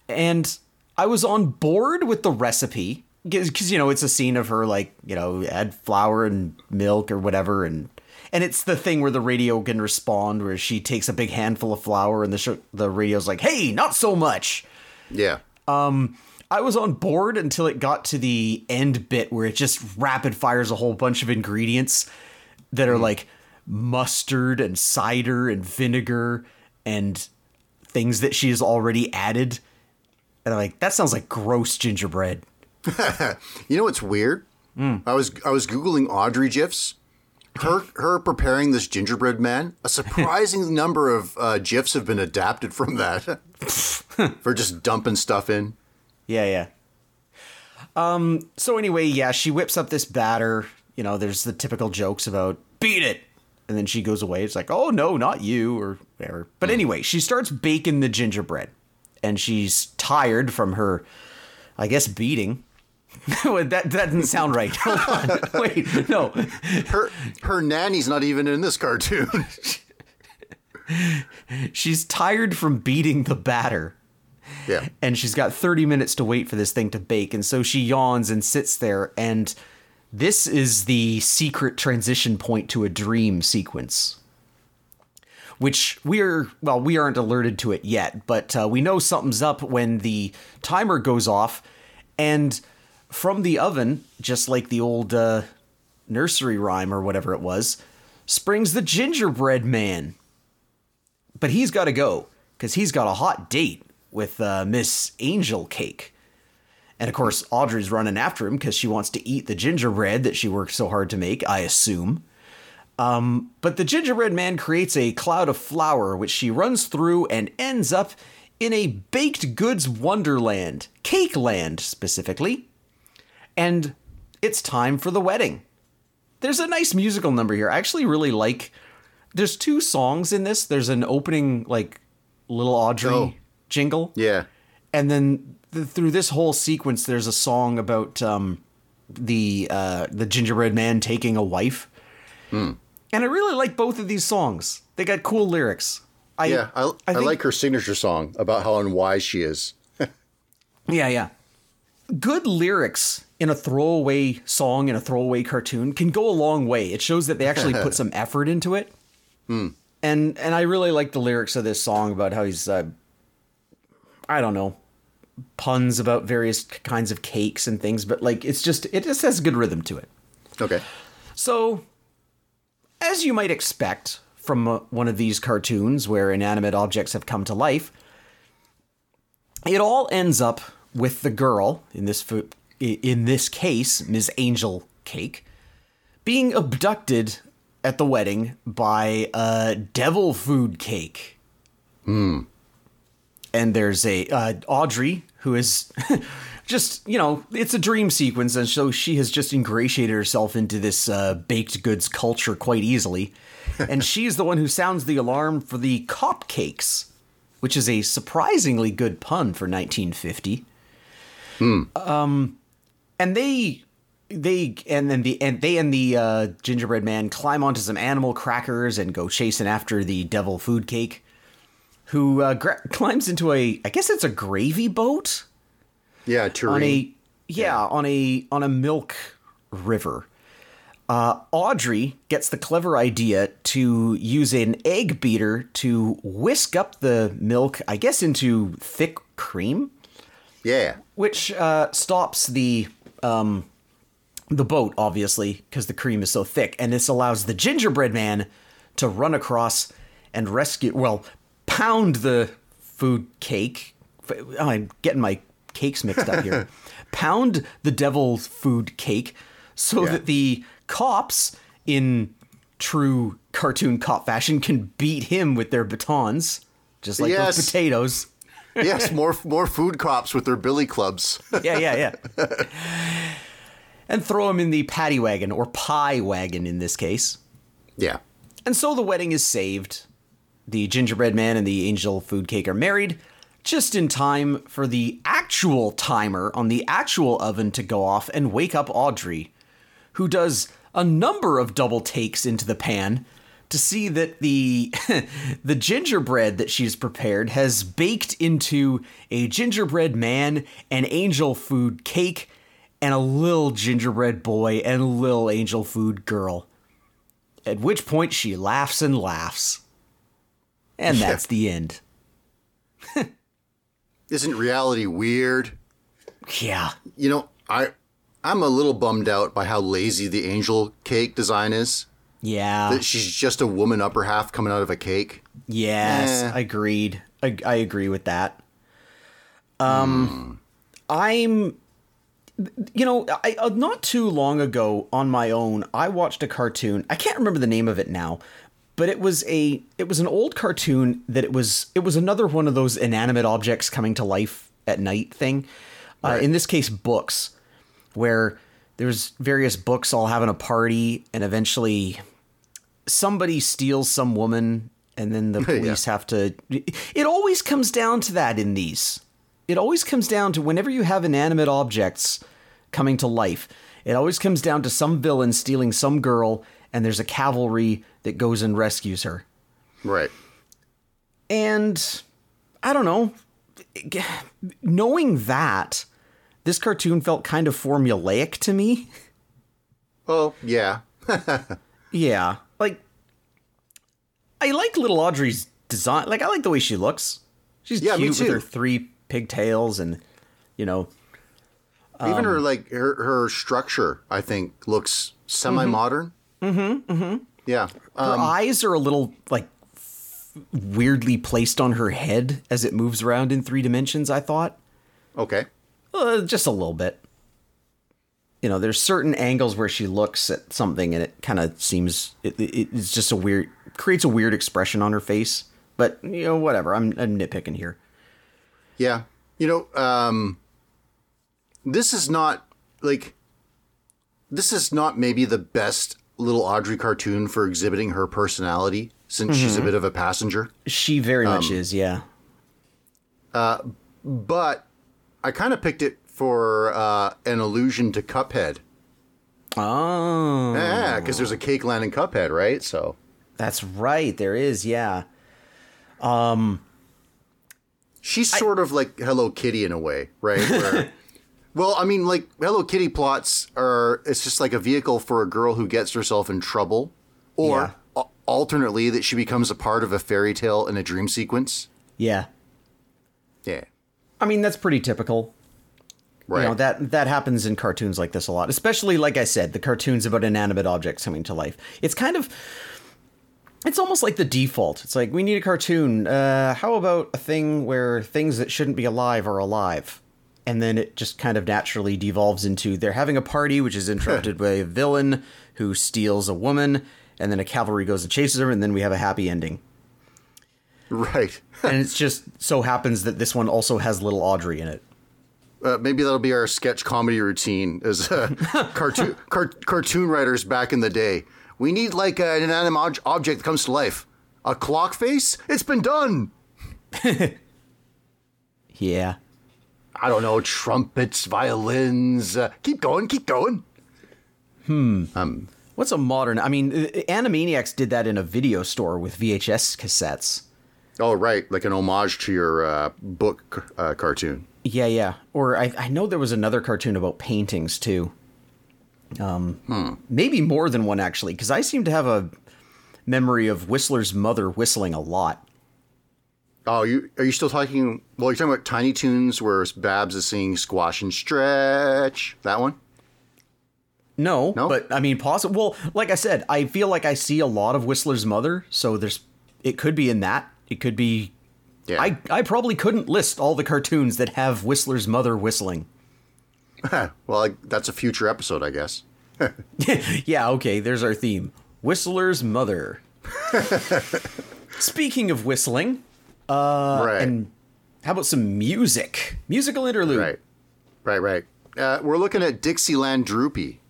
And I was on board with the recipe because you know it's a scene of her like you know add flour and milk or whatever and and it's the thing where the radio can respond where she takes a big handful of flour and the sh- the radio's like hey not so much Yeah. Um, I was on board until it got to the end bit where it just rapid fires a whole bunch of ingredients that are mm-hmm. like mustard and cider and vinegar and things that she has already added. And I'm like, that sounds like gross gingerbread. You know what's weird? Hmm. I was I was googling Audrey gifs. Her her preparing this gingerbread man. A surprising number of uh, gifs have been adapted from that for just dumping stuff in. Yeah, yeah. Um, so anyway, yeah, she whips up this batter. You know, there's the typical jokes about beat it. And then she goes away. It's like, oh no, not you, or whatever. But anyway, she starts baking the gingerbread. And she's tired from her, I guess, beating. that, that doesn't sound right. Hold on. Wait, no. Her her nanny's not even in this cartoon. She's tired from beating the batter. yeah. and she's got 30 minutes to wait for this thing to bake and so she yawns and sits there and this is the secret transition point to a dream sequence which we're well we aren't alerted to it yet but uh, we know something's up when the timer goes off and from the oven just like the old uh, nursery rhyme or whatever it was springs the gingerbread man but he's got to go because he's got a hot date with uh, Miss Angel Cake. And of course, Audrey's running after him because she wants to eat the gingerbread that she worked so hard to make, I assume. Um, but the gingerbread man creates a cloud of flour, which she runs through and ends up in a baked goods wonderland, Cake Land specifically. And it's time for the wedding. There's a nice musical number here. I actually really like. There's two songs in this. There's an opening like little Audrey Oh. jingle, Yeah. and then th- through this whole sequence, there's a song about um, the uh, the gingerbread man taking a wife, Hmm. and I really like both of these songs. They got cool lyrics. I, Yeah. I, I, think- like her signature song about how unwise she is. Yeah, yeah. Good lyrics in a throwaway song in a throwaway cartoon can go a long way. It shows that they actually put some effort into it. And and I really like the lyrics of this song about how he's uh, I don't know puns about various kinds of cakes and things, but like it's just it just has a good rhythm to it. Okay. So, as you might expect from uh, one of these cartoons where inanimate objects have come to life, it all ends up with the girl in this in this case, Ms. Angel Cake, being abducted at the wedding by a devil food cake. And there's a uh, Audrey who is just you know it's a dream sequence, and so she has just ingratiated herself into this uh, baked goods culture quite easily, and she's the one who sounds the alarm for the cop cakes, which is a surprisingly good pun for 1950. Hmm. Um, and they they and then the and they and the uh, gingerbread man climb onto some animal crackers and go chasing after the devil food cake who uh, gra- climbs into a I guess it's a gravy boat Yeah, on a yeah, on a on a milk river. Uh, Audrey gets the clever idea to use an egg beater to whisk up the milk, I guess, into thick cream, yeah. which uh, stops the um, the boat, obviously, because the cream is so thick, and this allows the gingerbread man to run across and rescue. Well, pound the food cake. I'm getting my cakes mixed up here. pound the devil's food cake so Yeah. that the cops, in true cartoon cop fashion, can beat him with their batons, just like Yes. those potatoes. Yes, more more food cops with their billy clubs. yeah, yeah, yeah. and throw him in the paddy wagon, or pie wagon in this case. Yeah. And so the wedding is saved. The gingerbread man and the angel food cake are married just in time for the actual timer on the actual oven to go off and wake up Audrey, who does a number of double takes into the pan to see that the the gingerbread that she's prepared has baked into a gingerbread man, an angel food cake, and a little gingerbread boy and a little angel food girl. At which point she laughs and laughs. And that's the end. Isn't reality weird? Yeah. You know, I I'm a little bummed out by how lazy the angel cake design is. Yeah. That she's just a woman upper half coming out of a cake. Yes, Eh. agreed. I, I agree with that. Um, I'm, you know, I uh, not too long ago on my own, I watched a cartoon. I can't remember the name of it now, but it was a it was an old cartoon that it was it was another one of those inanimate objects coming to life at night thing. Uh, in this case, books, where there's various books all having a party, and eventually somebody steals some woman and then the police have to it always comes down to that in these. It always comes down to whenever you have inanimate objects coming to life it always comes down to some villain stealing some girl and there's a cavalry that goes and rescues her. Right. and i don't know knowing that this cartoon felt kind of formulaic to me. Oh, yeah. Yeah, I like little Audrey's design. Like I like the way she looks. She's Yeah, cute with her three pigtails and you know, Even Um, her like her, her structure, I think, looks semi-modern. Mm-hmm. Mm-hmm. Yeah. her Um, eyes are a little like weirdly placed on her head as it moves around in three dimensions. I thought okay. uh, just a little bit. You know, there's certain angles where she looks at something and it kind of seems it, it, it's just a weird creates a weird expression on her face. But you know, whatever. I'm, I'm nitpicking here. Yeah. You know, um, this is not like this is not maybe the best little Audrey cartoon for exhibiting her personality since she's Mm-hmm. a bit of a passenger. She very Um, much is, yeah. But I kind of picked it for uh, an allusion to Cuphead. Oh, Yeah, because there's a cake landing Cuphead, right? So that's right. There is, yeah. Um, she's sort of like Hello Kitty in a way, right? Where, well, I mean, like Hello Kitty plots are it's just like a vehicle for a girl who gets herself in trouble, or Yeah. al- alternately that she becomes a part of a fairy tale in a dream sequence. Yeah. Yeah, I mean, that's pretty typical. right. You know, that that happens in cartoons like this a lot. Especially like I said, the cartoons about inanimate objects coming to life. It's kind of it's almost like the default. It's like we need a cartoon. Uh, how about a thing where things that shouldn't be alive are alive? And then it just kind of naturally devolves into they're having a party, which is interrupted by a villain who steals a woman, and then a cavalry goes and chases her, and then we have a happy ending. right. and it's just so happens that this one also has little Audrey in it. Uh, maybe that'll be our sketch comedy routine as uh, cartoon car- cartoon writers back in the day. We need like an inanimate object that comes to life. A clock face? It's been done. Yeah. I don't know, trumpets, violins. Uh, keep going, keep going. Hmm. Um, What's a modern? I mean, uh, Animaniacs did that in a video store with VHS cassettes. Oh, right, like an homage to your uh, book uh, cartoon. Yeah, yeah. Or I, I know there was another cartoon about paintings too. Um, maybe more than one actually, because I seem to have a memory of Whistler's mother whistling a lot. Oh, you are you still talking? Well, you're talking about Tiny Toons, where Babs is singing "Squash and Stretch." That one. No, No? but I mean, possible. Well, like I said, I feel like I see a lot of Whistler's mother, so there's it could be in that. It could be. Yeah. I I probably couldn't list all the cartoons that have Whistler's mother whistling. Well, I, that's a future episode, I guess. Yeah, okay, there's our theme. Whistler's mother. Speaking of whistling, right. and how about some music? Musical interlude. right. Right. Right. Uh, we're looking at Dixieland Droopy.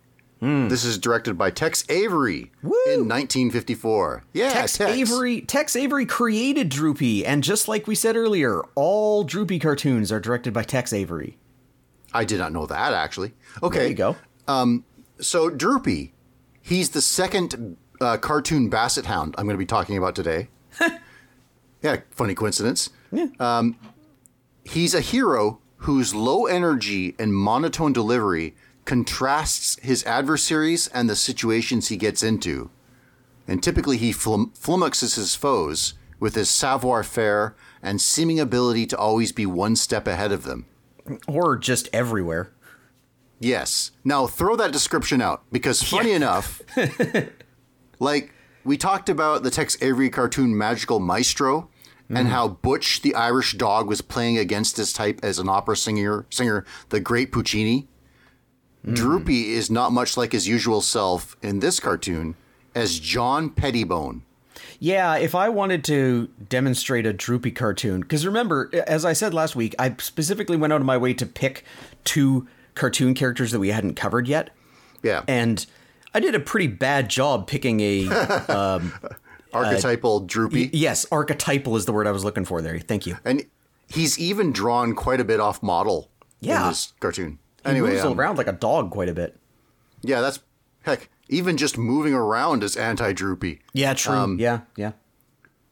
This is directed by Tex Avery in 1954. Yeah, Tex, Avery Tex Avery created Droopy, and just like we said earlier, all Droopy cartoons are directed by Tex Avery. I did not know that actually. Okay, There you go. So Droopy, he's the second uh, cartoon Basset Hound I'm going to be talking about today. yeah, funny coincidence. Yeah. Um, he's a hero whose low energy and monotone delivery contrasts his adversaries and the situations he gets into. And typically he flum- flummoxes his foes with his savoir faire and seeming ability to always be one step ahead of them. Or just everywhere. Yes. Now throw that description out because funny enough, like we talked about the Tex Avery cartoon Magical Maestro and mm. how Butch the Irish dog was playing against his type as an opera singer, singer the great Puccini. Mm. Droopy is not much like his usual self in this cartoon as John Pettibone. Yeah, if I wanted to demonstrate a Droopy cartoon, because remember, as I said last week, I specifically went out of my way to pick two cartoon characters that we hadn't covered yet, Yeah. and I did a pretty bad job picking a. Archetypal Droopy. yes, archetypal is the word I was looking for there. Thank you. And he's even drawn quite a bit off model Yeah. in this cartoon. He Anyway, moves um, around like a dog quite a bit. Yeah, that's heck. Even just moving around is anti-droopy. Yeah, true. Um, yeah, yeah.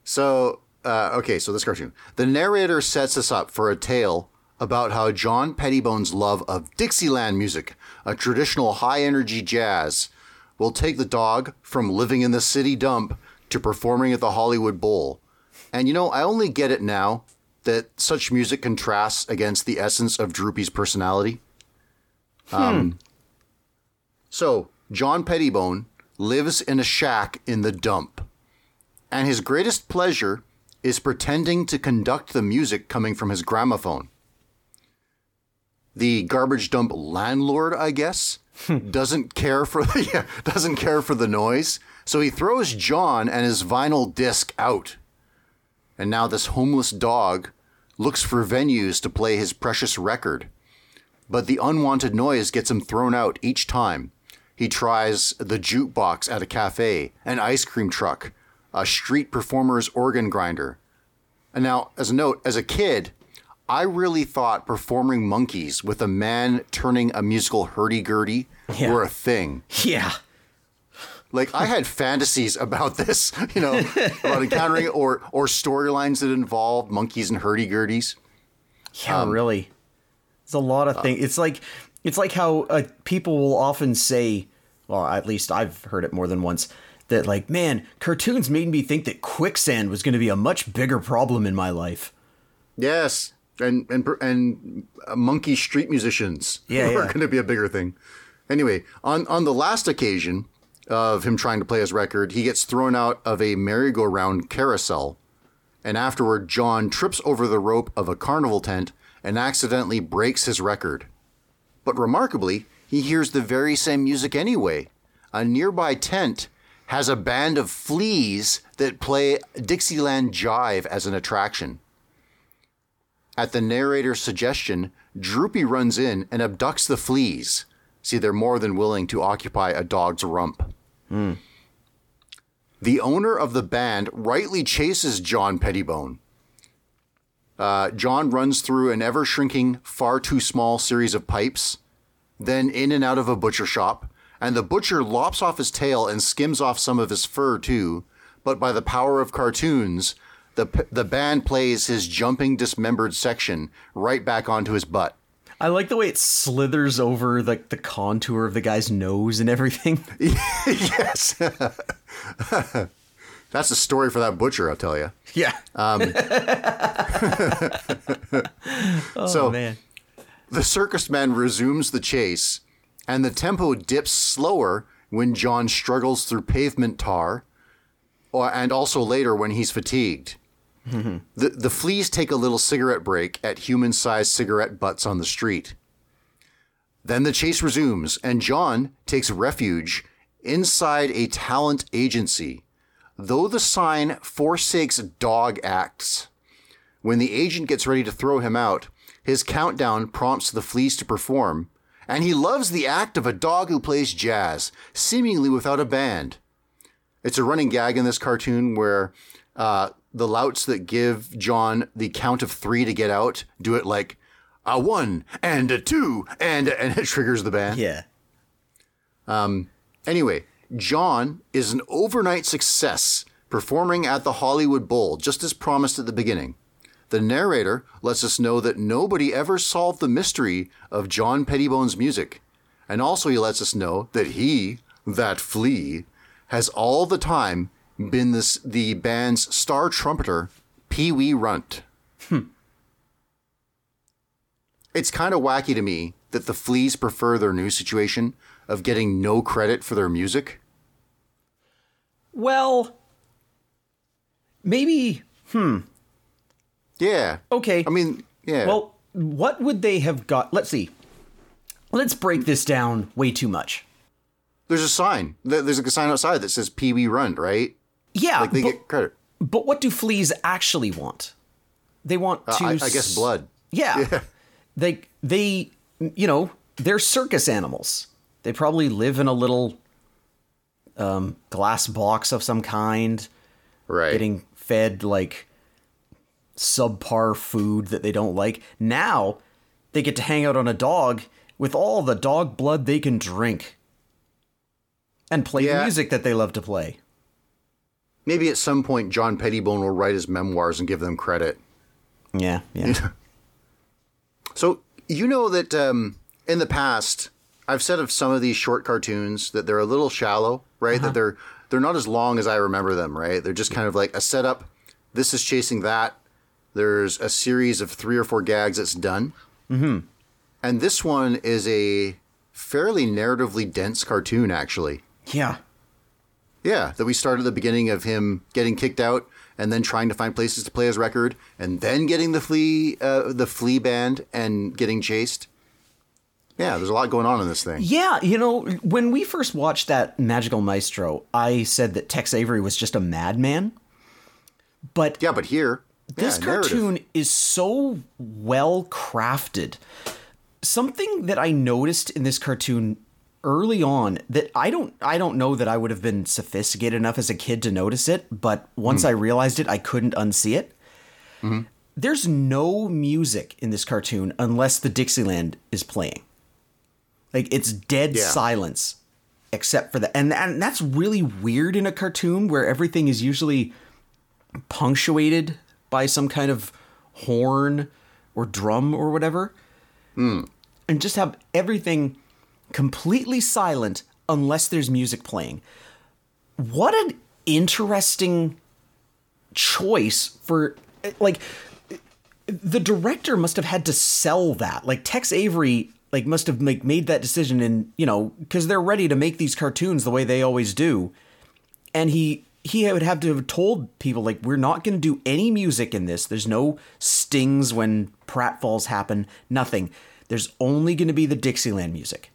So, uh, okay, so this cartoon. The narrator sets us up for a tale about how John Pettibone's love of Dixieland music, a traditional high-energy jazz, will take the dog from living in the city dump to performing at the Hollywood Bowl. And you know, I only get it now that such music contrasts against the essence of Droopy's personality. Um, so, John Pettibone lives in a shack in the dump, and his greatest pleasure is pretending to conduct the music coming from his gramophone. The garbage dump landlord, I guess, doesn't care for the yeah, doesn't care for the noise, so he throws John and his vinyl disc out. And now this homeless dog looks for venues to play his precious record. But the unwanted noise gets him thrown out each time. He tries the jukebox at a cafe, an ice cream truck, a street performer's organ grinder. And now, as a note, as a kid, I really thought performing monkeys with a man turning a musical hurdy-gurdy Yeah. were a thing. Yeah. Like I had fantasies about this, you know, about encountering or or storylines that involved monkeys and hurdy-gurdies. Yeah, Um, really. There's a lot uh, of things. It's like it's like how uh, people will often say, well, at least I've heard it more than once, that like, man, cartoons made me think that quicksand was going to be a much bigger problem in my life. Yes, and and and uh, monkey street musicians Yeah, were yeah. going to be a bigger thing. Anyway, on on the last occasion of him trying to play his record, he gets thrown out of a merry-go-round carousel, and afterward, John trips over the rope of a carnival tent and accidentally breaks his record. But remarkably, he hears the very same music anyway. A nearby tent has a band of fleas that play Dixieland Jive as an attraction. At the narrator's suggestion, Droopy runs in and abducts the fleas. See, they're more than willing to occupy a dog's rump. Hmm. The owner of the band rightly chases John Pettibone. Uh, John runs through an ever shrinking, far too small series of pipes, then in and out of a butcher shop, and the butcher lops off his tail and skims off some of his fur too. But by the power of cartoons, the, p- the band plays his jumping, dismembered section right back onto his butt. I like the way it slithers over like the contour of the guy's nose and everything. yes. That's the story for that butcher, I'll tell you. yeah. Um, oh so man. the circus man resumes the chase, and the tempo dips slower when John struggles through pavement tar, or, and also later when he's fatigued. Mm-hmm. the, the fleas take a little cigarette break at human sized cigarette butts on the street. Then the chase resumes, and John takes refuge inside a talent agency. Though the sign forsakes dog acts, when the agent gets ready to throw him out, his countdown prompts the fleas to perform, and he loves the act of a dog who plays jazz, seemingly without a band. It's a running gag in this cartoon where uh, the louts that give John the count of three to get out do it like a one and a two and and it triggers the band. Yeah. Um. Anyway, John is an overnight success performing at the Hollywood Bowl, just as promised at the beginning. The narrator lets us know that nobody ever solved the mystery of John Pettibone's music. And also, he lets us know that he, that flea, has all the time been this, the band's star trumpeter, Pee Wee Runt. Hmm. It's kind of wacky to me that the fleas prefer their new situation of getting no credit for their music. Well, maybe. Hmm. Yeah. Okay. I mean, yeah. Well, what would they have got? Let's see. Let's break this down way too much. there's a sign. There- There's a sign outside that says Pee Wee Run, right? Yeah, Like they but, get credit. but what do fleas actually want? They want to. Uh, I, I guess blood. Yeah. They they you know, they're circus animals. They probably live in a little um glass box of some kind, Right. getting fed like subpar food that they don't like. Now they get to hang out on a dog with all the dog blood they can drink. And play the Yeah. music that they love to play. Maybe at some point John Pettibone will write his memoirs and give them credit. Yeah, yeah. So you know that um, in the past, I've said of some of these short cartoons that they're a little shallow, right? That they're they're not as long as I remember them, right? They're just kind of like a setup. This is chasing that. There's a series of three or four gags that's done. Mm-hmm. And this one is a fairly narratively dense cartoon, actually. yeah. Yeah, that we start at the beginning of him getting kicked out and then trying to find places to play his record and then getting the flea uh, the flea band and getting chased. Yeah, there's a lot going on in this thing. Yeah, you know, when we first watched that Magical Maestro, I said that Tex Avery was just a madman. But Yeah, but here this yeah, narrative. cartoon is so well crafted. Something that I noticed in this cartoon early on that I don't I don't know that I would have been sophisticated enough as a kid to notice it, but once hmm. I realized it, I couldn't unsee it. Mm-hmm. There's no music in this cartoon unless the Dixieland is playing. Like it's dead Yeah. silence except for that. And, and that's really weird in a cartoon where everything is usually punctuated by some kind of horn or drum or whatever. Hmm. And just have everything completely silent unless there's music playing. What an interesting choice for like the director must have had to sell that. Like Tex Avery like must have like made that decision and you know because they're ready to make these cartoons the way they always do. And he he would have to have told people like we're not going to do any music in this. There's no stings when pratfalls happen. Nothing. There's only going to be the dixieland music.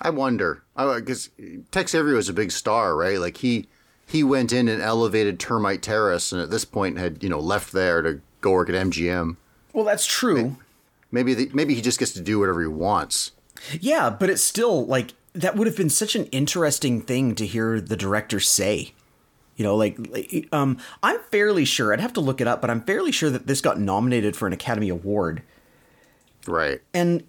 I wonder. Because Tex Avery was a big star, right? Like he he went in and elevated Termite Terrace, and at this point had you know left there to go work at MGM. well that's true Maybe the, maybe he just gets to do whatever he wants. yeah but it's still like that would have been such an interesting thing to hear the director say you know like, um i'm fairly sure i'd have to look it up but i'm fairly sure that this got nominated for an academy award Right. and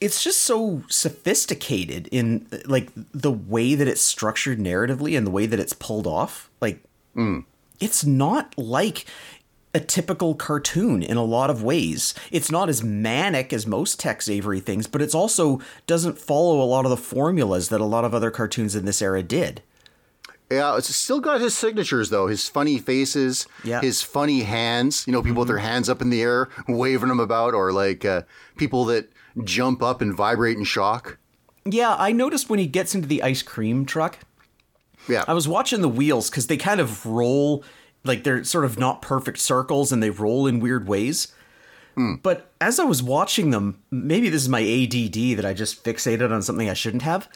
it's just so sophisticated in like the way that it's structured narratively and the way that it's pulled off like it's not like a typical cartoon in a lot of ways it's not as manic as most tex avery things but it's also doesn't follow a lot of the formulas that a lot of other cartoons in this era did Yeah, it's still got his signatures though. His funny faces, Yeah. his funny hands. You know, people with their hands up in the air, waving them about, or like uh, people that jump up and vibrate in shock. yeah i noticed when he gets into the ice cream truck Yeah, I was watching the wheels because they kind of roll like they're sort of not perfect circles and they roll in weird ways. But as I was watching them, maybe this is my ADD that I just fixated on something I shouldn't have.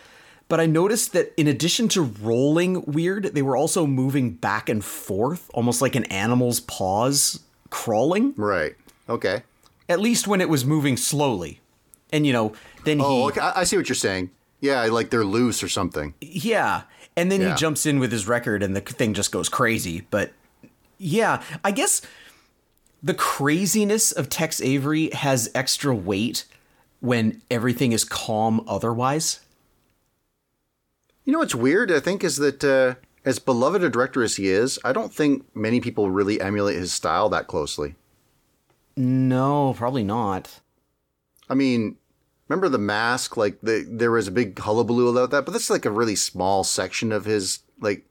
But I noticed that in addition to rolling weird, they were also moving back and forth, almost like an animal's paws crawling, right. Okay. at least when it was moving slowly. And you know, then Oh, he okay. I, I see what you're saying. Yeah, like they're loose or something. Yeah. And then Yeah. he jumps in with his record and the thing just goes crazy. But yeah, I guess the craziness of Tex Avery has extra weight when everything is calm otherwise. You know what's weird? I think is that uh, as beloved a director as he is, I don't think many people really emulate his style that closely. No, probably not. I mean, remember the mask? Like the there was a big hullabaloo about that, but that's like a really small section of his. Like,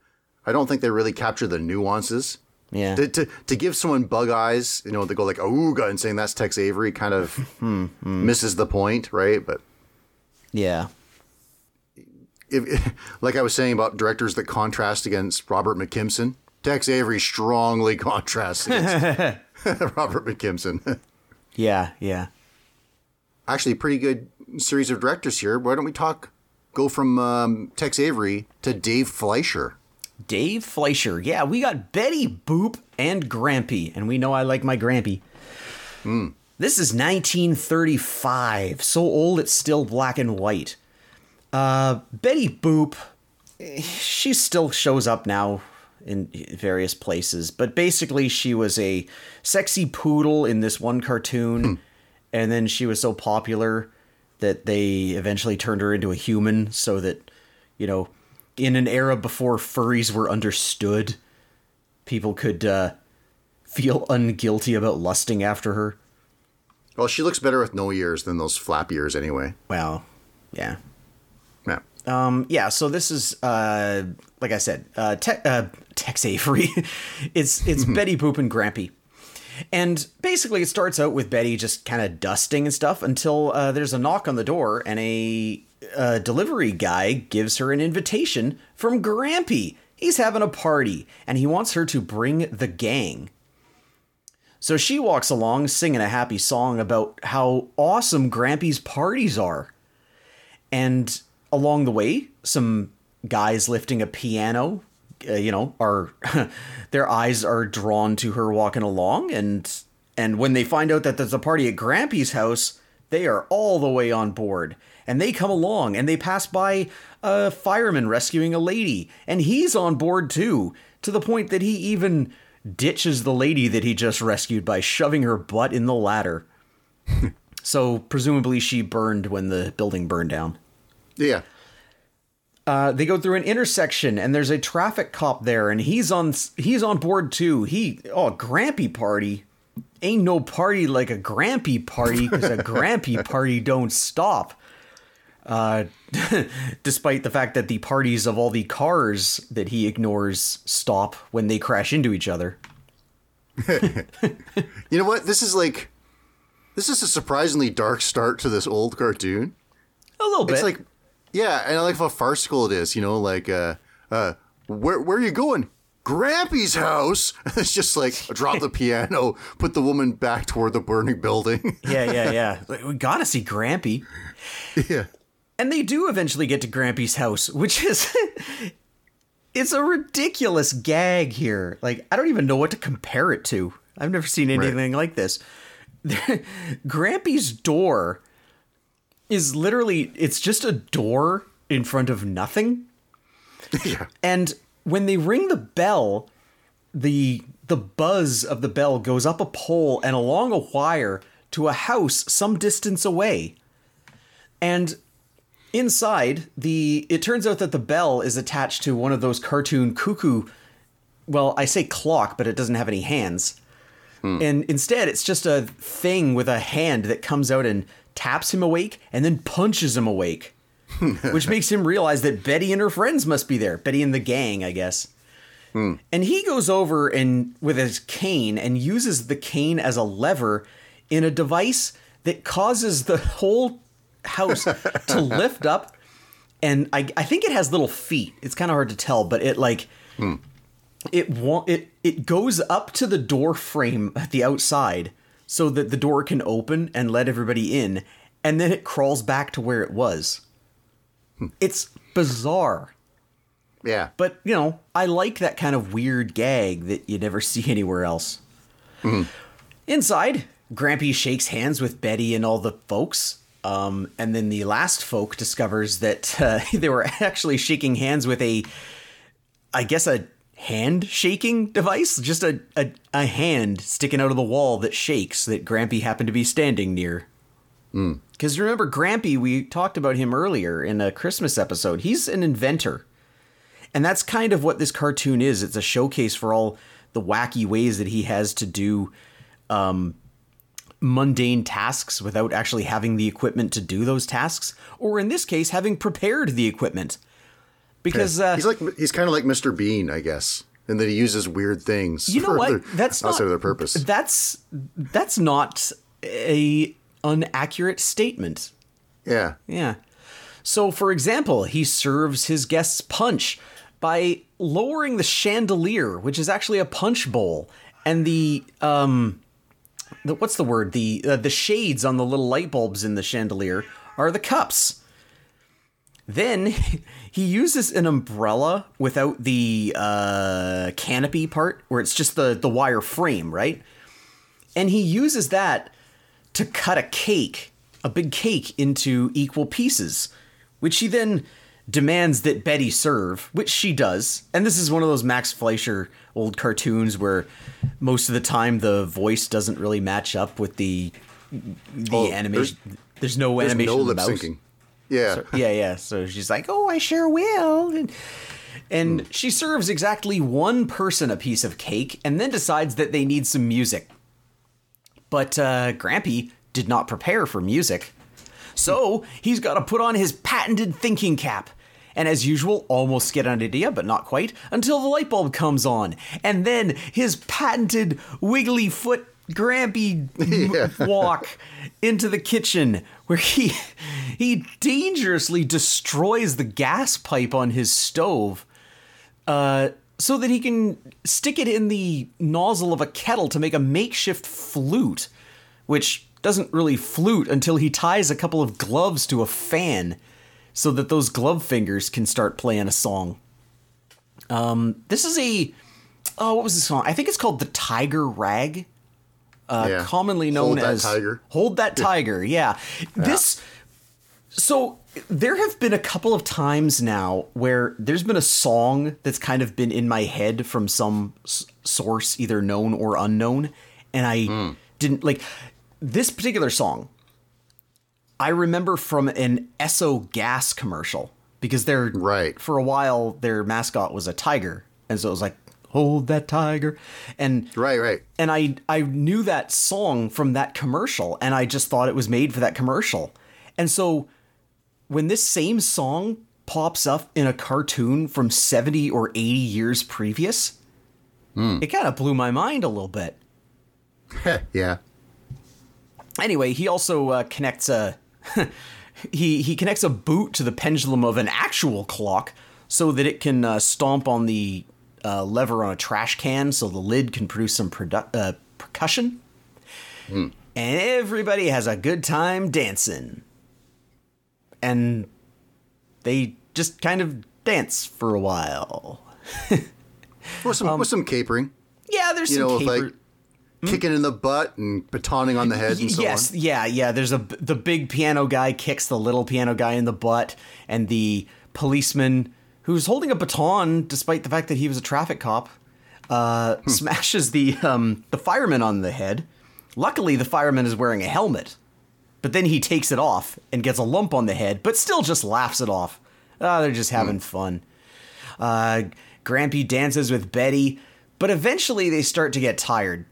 I don't think they really capture the nuances. Yeah. To, to, to give someone bug eyes, you know, they go like "ooga" and saying that's Tex Avery kind of Hmm, misses the point, right? But yeah. if, like I was saying about directors that contrast against Robert McKimson, Tex Avery strongly contrasts against Robert McKimson. Yeah, yeah. Actually, pretty good series of directors here. Why don't we talk? Go from um, Tex Avery to Dave Fleischer. Dave Fleischer. Yeah, we got Betty Boop and Grampy, and we know I like my Grampy. This is 1935, so old it's still black and white. Uh, Betty Boop, she still shows up now in various places, but basically she was a sexy poodle in this one cartoon, and then she was so popular that they eventually turned her into a human so that, you know, in an era before furries were understood, people could uh, feel unguilty about lusting after her. Well, she looks better with no ears than those flap ears, anyway. Well, yeah. Yeah. Um, yeah, so this is uh, like I said, uh, Te- uh, Tex Avery. it's it's Betty Boop and Grampy. And basically, it starts out with Betty just kind of dusting and stuff until uh, there's a knock on the door, and a, uh delivery guy gives her an invitation from Grampy. He's having a party, and he wants her to bring the gang. So she walks along singing a happy song about how awesome Grampy's parties are. And along the way, some guys lifting a piano, uh, you know, are their eyes are drawn to her walking along and and when they find out that there's a party at Grampy's house, they are all the way on board. And they come along and they pass by a fireman rescuing a lady, and he's on board too, to the point that he even ditches the lady that he just rescued by shoving her butt in the ladder. so presumably she burned when the building burned down. Yeah. Uh, they go through an intersection and there's a traffic cop there and he's on he's on board too. He oh Grampy party ain't no party like a Grampy party because a Grampy party don't stop. Uh, despite the fact that the parties of all the cars that he ignores stop when they crash into each other. You know what? This is like, this is a surprisingly dark start to this old cartoon. A little bit. It's like, yeah, and I like how farcical it is. You know, like, uh, uh, where where are you going? Grampy's house. it's just like drop the piano, put the woman back toward the burning building. yeah, yeah, yeah. Like, we gotta see Grampy. yeah. And they do eventually get to Grampy's house, which is it's a ridiculous gag here. Like I don't even know what to compare it to. I've never seen anything like this. Grampy's door is literally it's just a door in front of nothing. Yeah. And when they ring the bell, the the buzz of the bell goes up a pole and along a wire to a house some distance away. And inside, the it turns out that the bell is attached to one of those cartoon cuckoo well, I say clock, but it doesn't have any hands. Hmm. And instead, it's just a thing with a hand that comes out and taps him awake and then punches him awake. which makes him realize that Betty and her friends must be there. Betty and the gang, I guess. Hmm. And he goes over and with his cane and uses the cane as a lever in a device that causes the whole house to lift up. And I, I think it has little feet. It's kind of hard to tell, but it like hmm. it wa- it it goes up to the door frame at the outside so that the door can open and let everybody in, and then it crawls back to where it was. Hmm. It's bizarre. Yeah. But, you know, I like that kind of weird gag that you never see anywhere else. Hmm. Inside, Grampy shakes hands with Betty and all the folks, Um, and then the last folk discovers that uh, they were actually shaking hands with a, I guess, a hand shaking device, just a, a, a hand sticking out of the wall that shakes that Grampy happened to be standing near. Because remember, Grampy, we talked about him earlier in a Christmas episode. He's an inventor. And that's kind of what this cartoon is. It's a showcase for all the wacky ways that he has to do um, mundane tasks without actually having the equipment to do those tasks, or in this case, having prepared the equipment. Because uh, he's like he's kind of like Mr. Bean, I guess, in that he uses weird things. you know for what? Their, That's not of their purpose. That's that's not a inaccurate statement. yeah, Yeah. So, for example, he serves his guests punch by lowering the chandelier, which is actually a punch bowl, and the um, the, what's the word? The uh, the shades on the little light bulbs in the chandelier are the cups. Then he uses an umbrella without the uh, canopy part, where it's just the the wire frame, right? And he uses that to cut a cake, a big cake, into equal pieces, which he then demands that Betty serve, which she does. And this is one of those Max Fleischer old cartoons where most of the time the voice doesn't really match up with the the Oh, animation. There's, no there's animation. no lip syncing. Yeah, Yeah, yeah. So she's like, "Oh, I sure will." And, and she serves exactly one person a piece of cake and then decides that they need some music. But uh, Grampy did not prepare for music. So he's got to put on his patented thinking cap. And as usual, almost get an idea, but not quite, until the light bulb comes on. And then his patented wiggly foot Grampy m- walk into the kitchen where he he dangerously destroys the gas pipe on his stove uh, so that he can stick it in the nozzle of a kettle to make a makeshift flute, which doesn't really flute until he ties a couple of gloves to a fan so that those glove fingers can start playing a song. Um, this is a oh, what was the song? I think it's called the Tiger Rag, uh, Yeah. commonly known Hold That as Tiger. Hold That Tiger. Yeah, this. So there have been a couple of times now where there's been a song that's kind of been in my head from some s- source, either known or unknown, and I Hmm. didn't like this particular song. I remember from an Esso gas commercial because they're Right. for a while their mascot was a tiger, and so it was like hold that tiger, and right, right. and I I knew that song from that commercial, and I just thought it was made for that commercial, and so when this same song pops up in a cartoon from seventy or eighty years previous, it kind of blew my mind a little bit. yeah. Anyway, he also uh, connects a he he connects a boot to the pendulum of an actual clock so that it can uh, stomp on the uh, lever on a trash can so the lid can produce some produ- uh, percussion. And everybody has a good time dancing. And they just kind of dance for a while. With some with some capering, Yeah, there's you some know, caper- like kicking in the butt and batoning on the head and so yes, on. yeah, yeah. There's a the big piano guy kicks the little piano guy in the butt, and the policeman who's holding a baton, despite the fact that he was a traffic cop, uh, Hmm. smashes the um, the fireman on the head. Luckily, the fireman is wearing a helmet, but then he takes it off and gets a lump on the head, but still just laughs it off. Ah, they're just having fun. Uh, Grampy dances with Betty, but eventually they start to get tired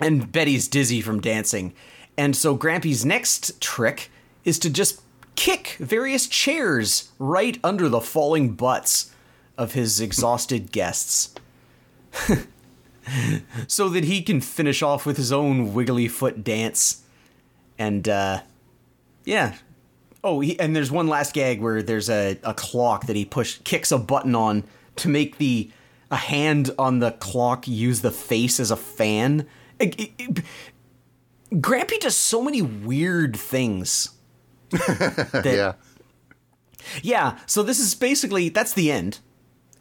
and Betty's dizzy from dancing. And so Grampy's next trick is to just kick various chairs right under the falling butts of his exhausted guests. so that he can finish off with his own wiggly foot dance. And uh yeah. Oh, he, and there's one last gag where there's a, a clock that he push kicks a button on to make the a hand on the clock use the face as a fan. It- it- it- Grampy does so many weird things. that, Yeah. yeah, so this is basically that's the end.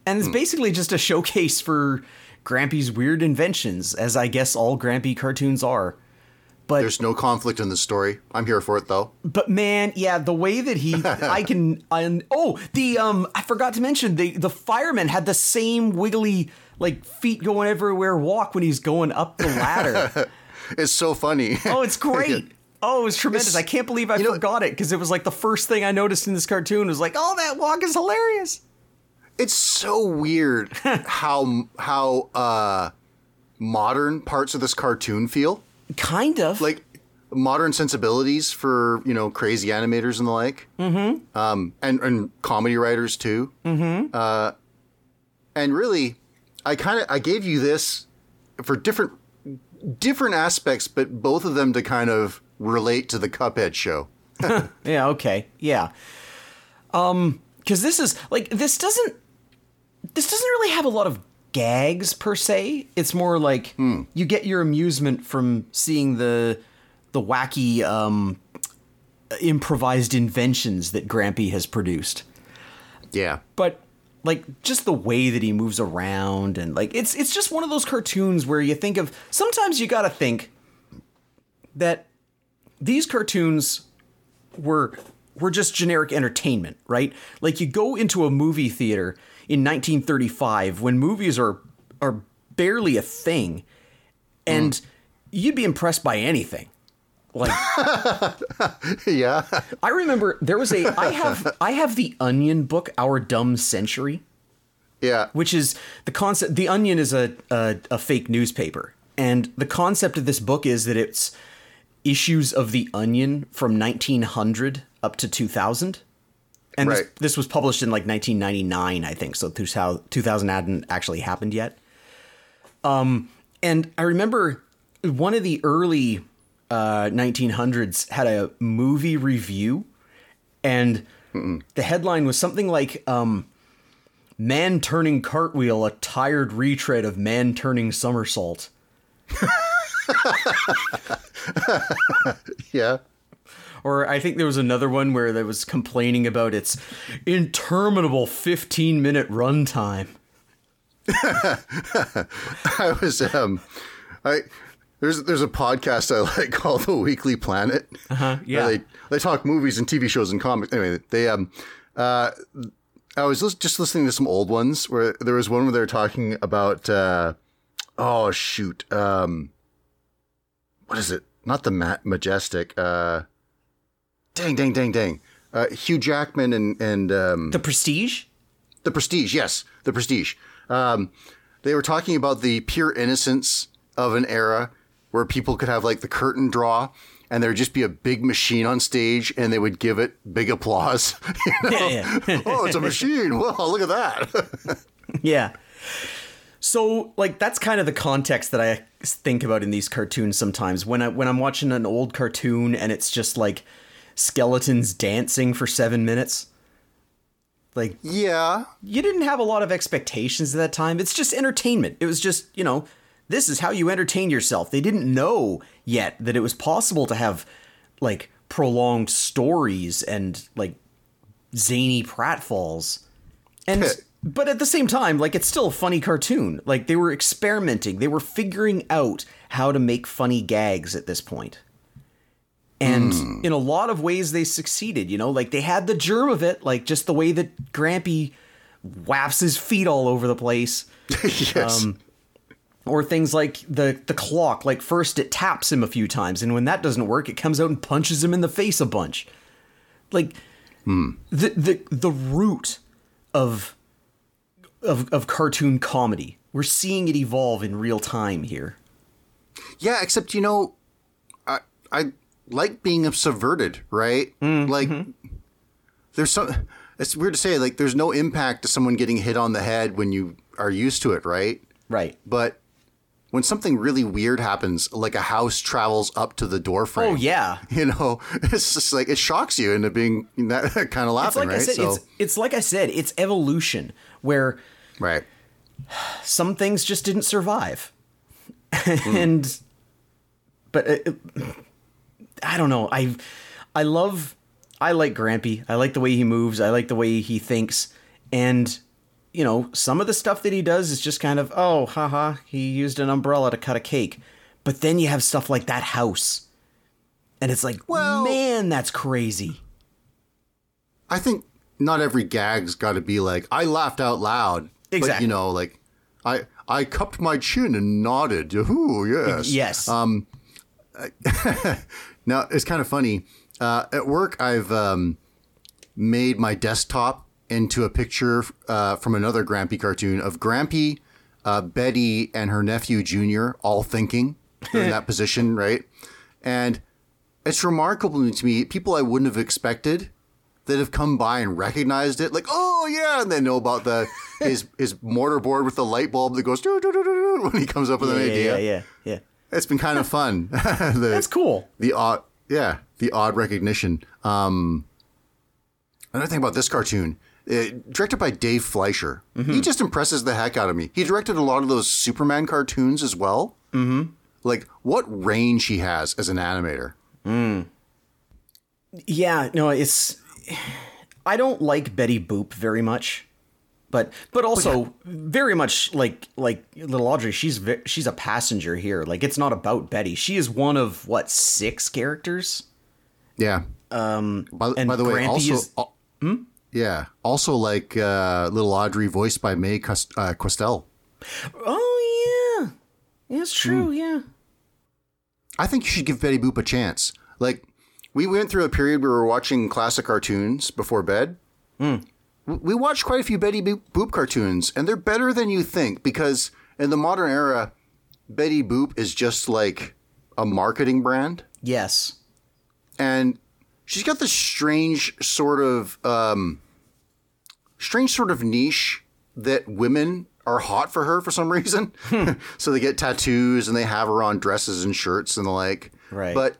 And it's basically just a showcase for Grampy's weird inventions, as I guess all Grampy cartoons are. But There's no conflict in the story. I'm here for it though. But man, yeah, the way that he, I can, I, oh, the um, I forgot to mention the the fireman had the same wiggly like feet going everywhere walk when he's going up the ladder. It's so funny. oh, it's great. Oh, it was tremendous. It's- I can't believe I you know- forgot it because it was like the first thing I noticed in this cartoon was like, oh, that walk is hilarious. It's so weird how how uh modern parts of this cartoon feel. Kind of Like modern sensibilities for, you know, crazy animators and the like. Mm-hmm. Um and, and comedy writers too. Mm-hmm. Uh and really I kinda I gave you this for different different aspects, but both of them to kind of relate to the Cuphead show. Yeah, okay. Yeah. Um cuz this is like this doesn't this doesn't really have a lot of gags per se. It's more like you get your amusement from seeing the the wacky um improvised inventions that Grampy has produced. Yeah. But like just the way that he moves around and like it's it's just one of those cartoons where you think of sometimes you got to think that these cartoons were were just generic entertainment, right? Like you go into a movie theater in 1935 when movies are are barely a thing and mm. you'd be impressed by anything. Like yeah. I remember there was a I have I have the Onion book Our Dumb Century Yeah. which is the concept the onion is a, a a fake newspaper and the concept of this book is that it's issues of the onion from 1900 up to 2000 and this, Right. this was published in like 1999 i think so 2000 2000 hadn't actually happened yet um and i remember one of the early uh 1900s had a movie review and the headline was something like um Man turning cartwheel, a tired retread of man turning somersault. Yeah. Or I think there was another one where there was complaining about its interminable 15 minute runtime. I was um I there's there's a podcast I like called The Weekly Planet. Uh-huh, yeah. They they talk movies and TV shows and comics. Anyway, they um uh I was just listening to some old ones where there was one where they were talking about uh oh shoot um what is it? Not the Ma- majestic uh dang dang dang dang. Uh Hugh Jackman and and um The Prestige? the Prestige, yes, The Prestige. Um, they were talking about the pure innocence of an era where people could have like the curtain draw and there would just be a big machine on stage and they would give it big applause. You know? Yeah, yeah. oh, it's a machine. Well, look at that. yeah. So, like, that's kind of the context that I think about in these cartoons sometimes. When, I, when I'm watching an old cartoon and it's just like skeletons dancing for seven minutes. Like, yeah. you didn't have a lot of expectations at that time. It's just entertainment. It was just, you know, this is how you entertain yourself. They didn't know yet that it was possible to have like prolonged stories and like zany pratfalls. And but at the same time, like it's still a funny cartoon. Like they were experimenting. They were figuring out how to make funny gags at this point. And in a lot of ways they succeeded, you know, like they had the germ of it, like just the way that Grampy whaps his feet all over the place. yes. Um, or things like the the clock, like first it taps him a few times, and when that doesn't work, it comes out and punches him in the face a bunch. Like the the the root of of of cartoon comedy. We're seeing it evolve in real time here. Yeah, except you know, I I like being subverted, right? Mm-hmm. Like there's some. It's weird to say. Like there's no impact to someone getting hit on the head when you are used to it, right? Right. But when something really weird happens, like a house travels up to the doorframe. Oh yeah. You know, it's just like it shocks you into being that kind of It's laughing, like right? I said, it's it's like I said, it's evolution where right. some things just didn't survive. and but uh, I don't know. I I love I like Grampy. I like the way he moves. I like the way he thinks. And you know, some of the stuff that he does is just kind of, oh, haha, he used an umbrella to cut a cake. But then you have stuff like that house And it's like, Well- man, that's crazy. I think not every gag's got to be like I laughed out loud. But Exactly. you know, like I I cupped my chin and nodded. Ooh, yes. Yes. Um, Now it's kind of funny. Uh, at work, I've um, made my desktop into a picture uh, from another Grampy cartoon of Grampy, uh, Betty, and her nephew Junior all thinking They're in that position, right? And it's remarkable to me. People I wouldn't have expected that have come by and recognized it, like, oh yeah, and they know about the his his mortar board with the light bulb that goes "Doo, doo, doo, doo, doo," when he comes up with yeah, an idea. yeah, yeah, yeah. It's been kind of fun. The- That's cool. the odd yeah the odd recognition um another thing about this cartoon uh, directed by dave fleischer he just impresses the heck out of me he directed a lot of those superman cartoons as well mm-hmm. like what range he has as an animator Yeah, no, it's. I don't like Betty Boop very much, but but also very much like like little Audrey. She's ve- she's a passenger here. Like it's not about Betty. She is one of what six characters. yeah um by, and by the way Grampy also is- al- yeah also like uh little audrey voiced by Mae Cust- uh, questel Oh yeah, yeah, it's true. Yeah, I think you should give Betty Boop a chance. Like, we went through a period where we were watching classic cartoons before bed. W- We watched quite a few Betty Boop cartoons, and they're better than you think because in the modern era, Betty Boop is just like a marketing brand. yes, And she's got this strange sort of, um, strange sort of niche that women are hot for her for some reason. so they get tattoos and they have her on dresses and shirts and the like. Right. But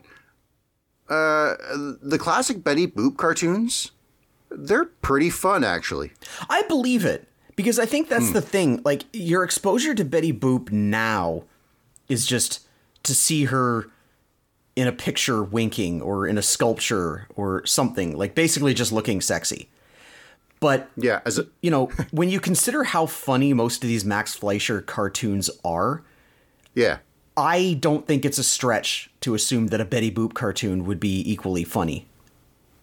uh, the classic Betty Boop cartoons, they're pretty fun actually. I believe it because I think that's the thing. Like your exposure to Betty Boop now is just to see her in a picture winking or in a sculpture or something like basically just looking sexy. But Yeah, as a, you know, when you consider how funny most of these Max Fleischer cartoons are, yeah. I don't think it's a stretch to assume that a Betty Boop cartoon would be equally funny.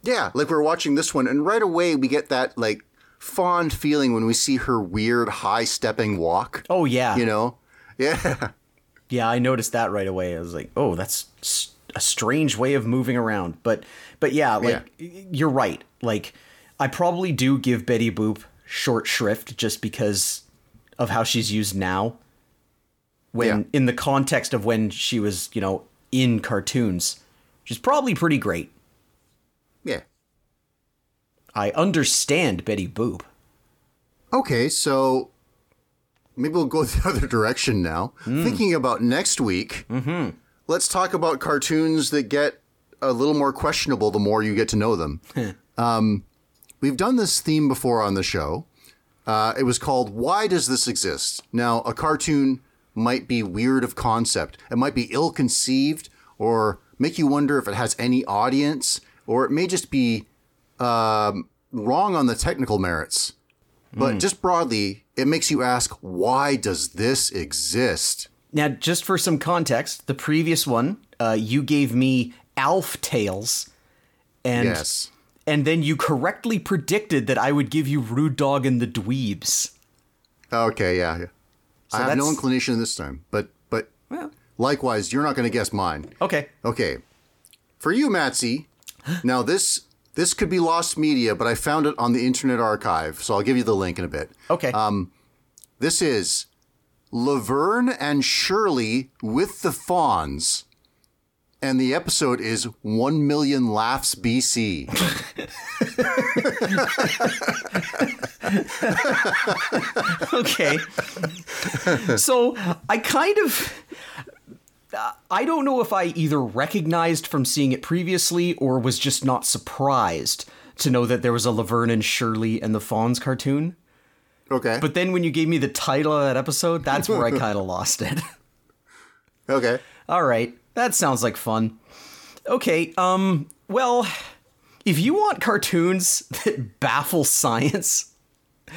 Yeah, like we're watching this one, and right away we get that like fond feeling when we see her weird high stepping walk. Oh yeah. You know? Yeah. Yeah, I noticed that right away. I was like, "Oh, that's a strange way of moving around." But but yeah, like you're right. Like I probably do give Betty Boop short shrift just because of how she's used now. When Yeah. in the context of when she was, you know, in cartoons, she's probably pretty great. Yeah. I understand Betty Boop. Okay, so maybe we'll go the other direction now. Hmm. Thinking about next week, mm-hmm. Let's talk about cartoons that get a little more questionable the more you get to know them. um, we've done this theme before on the show. Uh, it was called Why Does This Exist? Now, a cartoon might be weird of concept, it might be ill conceived, or make you wonder if it has any audience, or it may just be um, wrong on the technical merits. But just broadly, it makes you ask, why does this exist? Now, just for some context, the previous one, uh, you gave me Alf Tales, and yes. and then you correctly predicted that I would give you Rude Dog and the Dweebs. Okay, yeah. yeah. I have no inclination this time, but but Well, likewise, you're not going to guess mine. okay. Okay. For you, Matsy, now this this could be lost media, but I found it on the Internet Archive, so I'll give you the link in a bit. Okay. Um, This is Laverne and Shirley with the Fonz. And the episode is 1 million laughs BC. okay. so I kind of. I don't know if I either recognized from seeing it previously or was just not surprised to know that there was a Laverne and Shirley and the Fonz cartoon. Okay. But then when you gave me the title of that episode, that's where I kind of lost it. okay. All right, that sounds like fun. Okay, um, well, if you want cartoons that baffle science,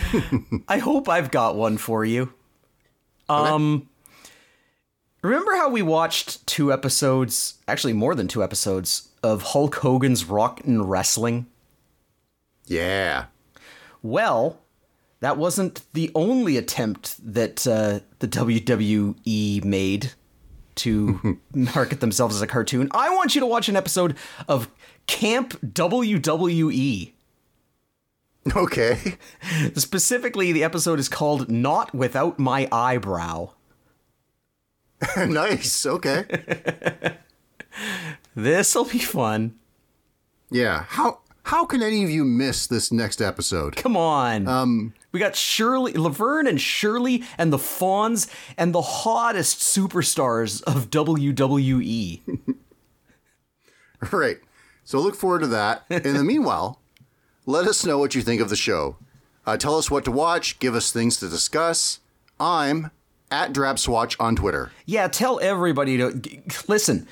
I hope I've got one for you. Um, remember how we watched two episodes, actually more than two episodes, of Hulk Hogan's Rock and Wrestling? Yeah. Well, that wasn't the only attempt that uh, the WWE made to market themselves as a cartoon. I want you to watch an episode of Camp WWE. Okay. Specifically, the episode is called Not Without My Eyebrow. nice. Okay. This'll be fun. Yeah. How how can any of you miss this next episode? Come on. Um, we got Shirley, Laverne, and Shirley, and the Fonz, and the hottest superstars of WWE. Right. So look forward to that. In the meanwhile, let us know what you think of the show. Uh, tell us what to watch. Give us things to discuss. I'm at DrapSwatch on Twitter. Yeah, tell everybody to g- listen.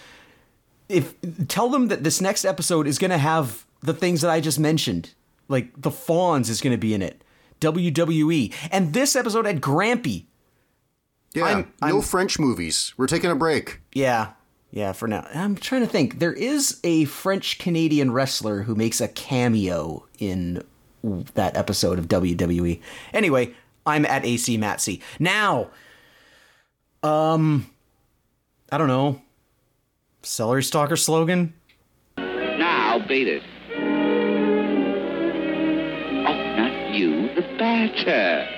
If tell them that this next episode is going to have the things that I just mentioned, like the Fonz is going to be in it, WWE, and this episode had Grampy. Yeah. I'm- no I'm- French movies. We're taking a break. Yeah, yeah. For now, I'm trying to think. There is a French Canadian wrestler who makes a cameo in that episode of WWE. Anyway, I'm at AC Matsy now. Um, I don't know. Celery stalker slogan. Now beat it. Oh,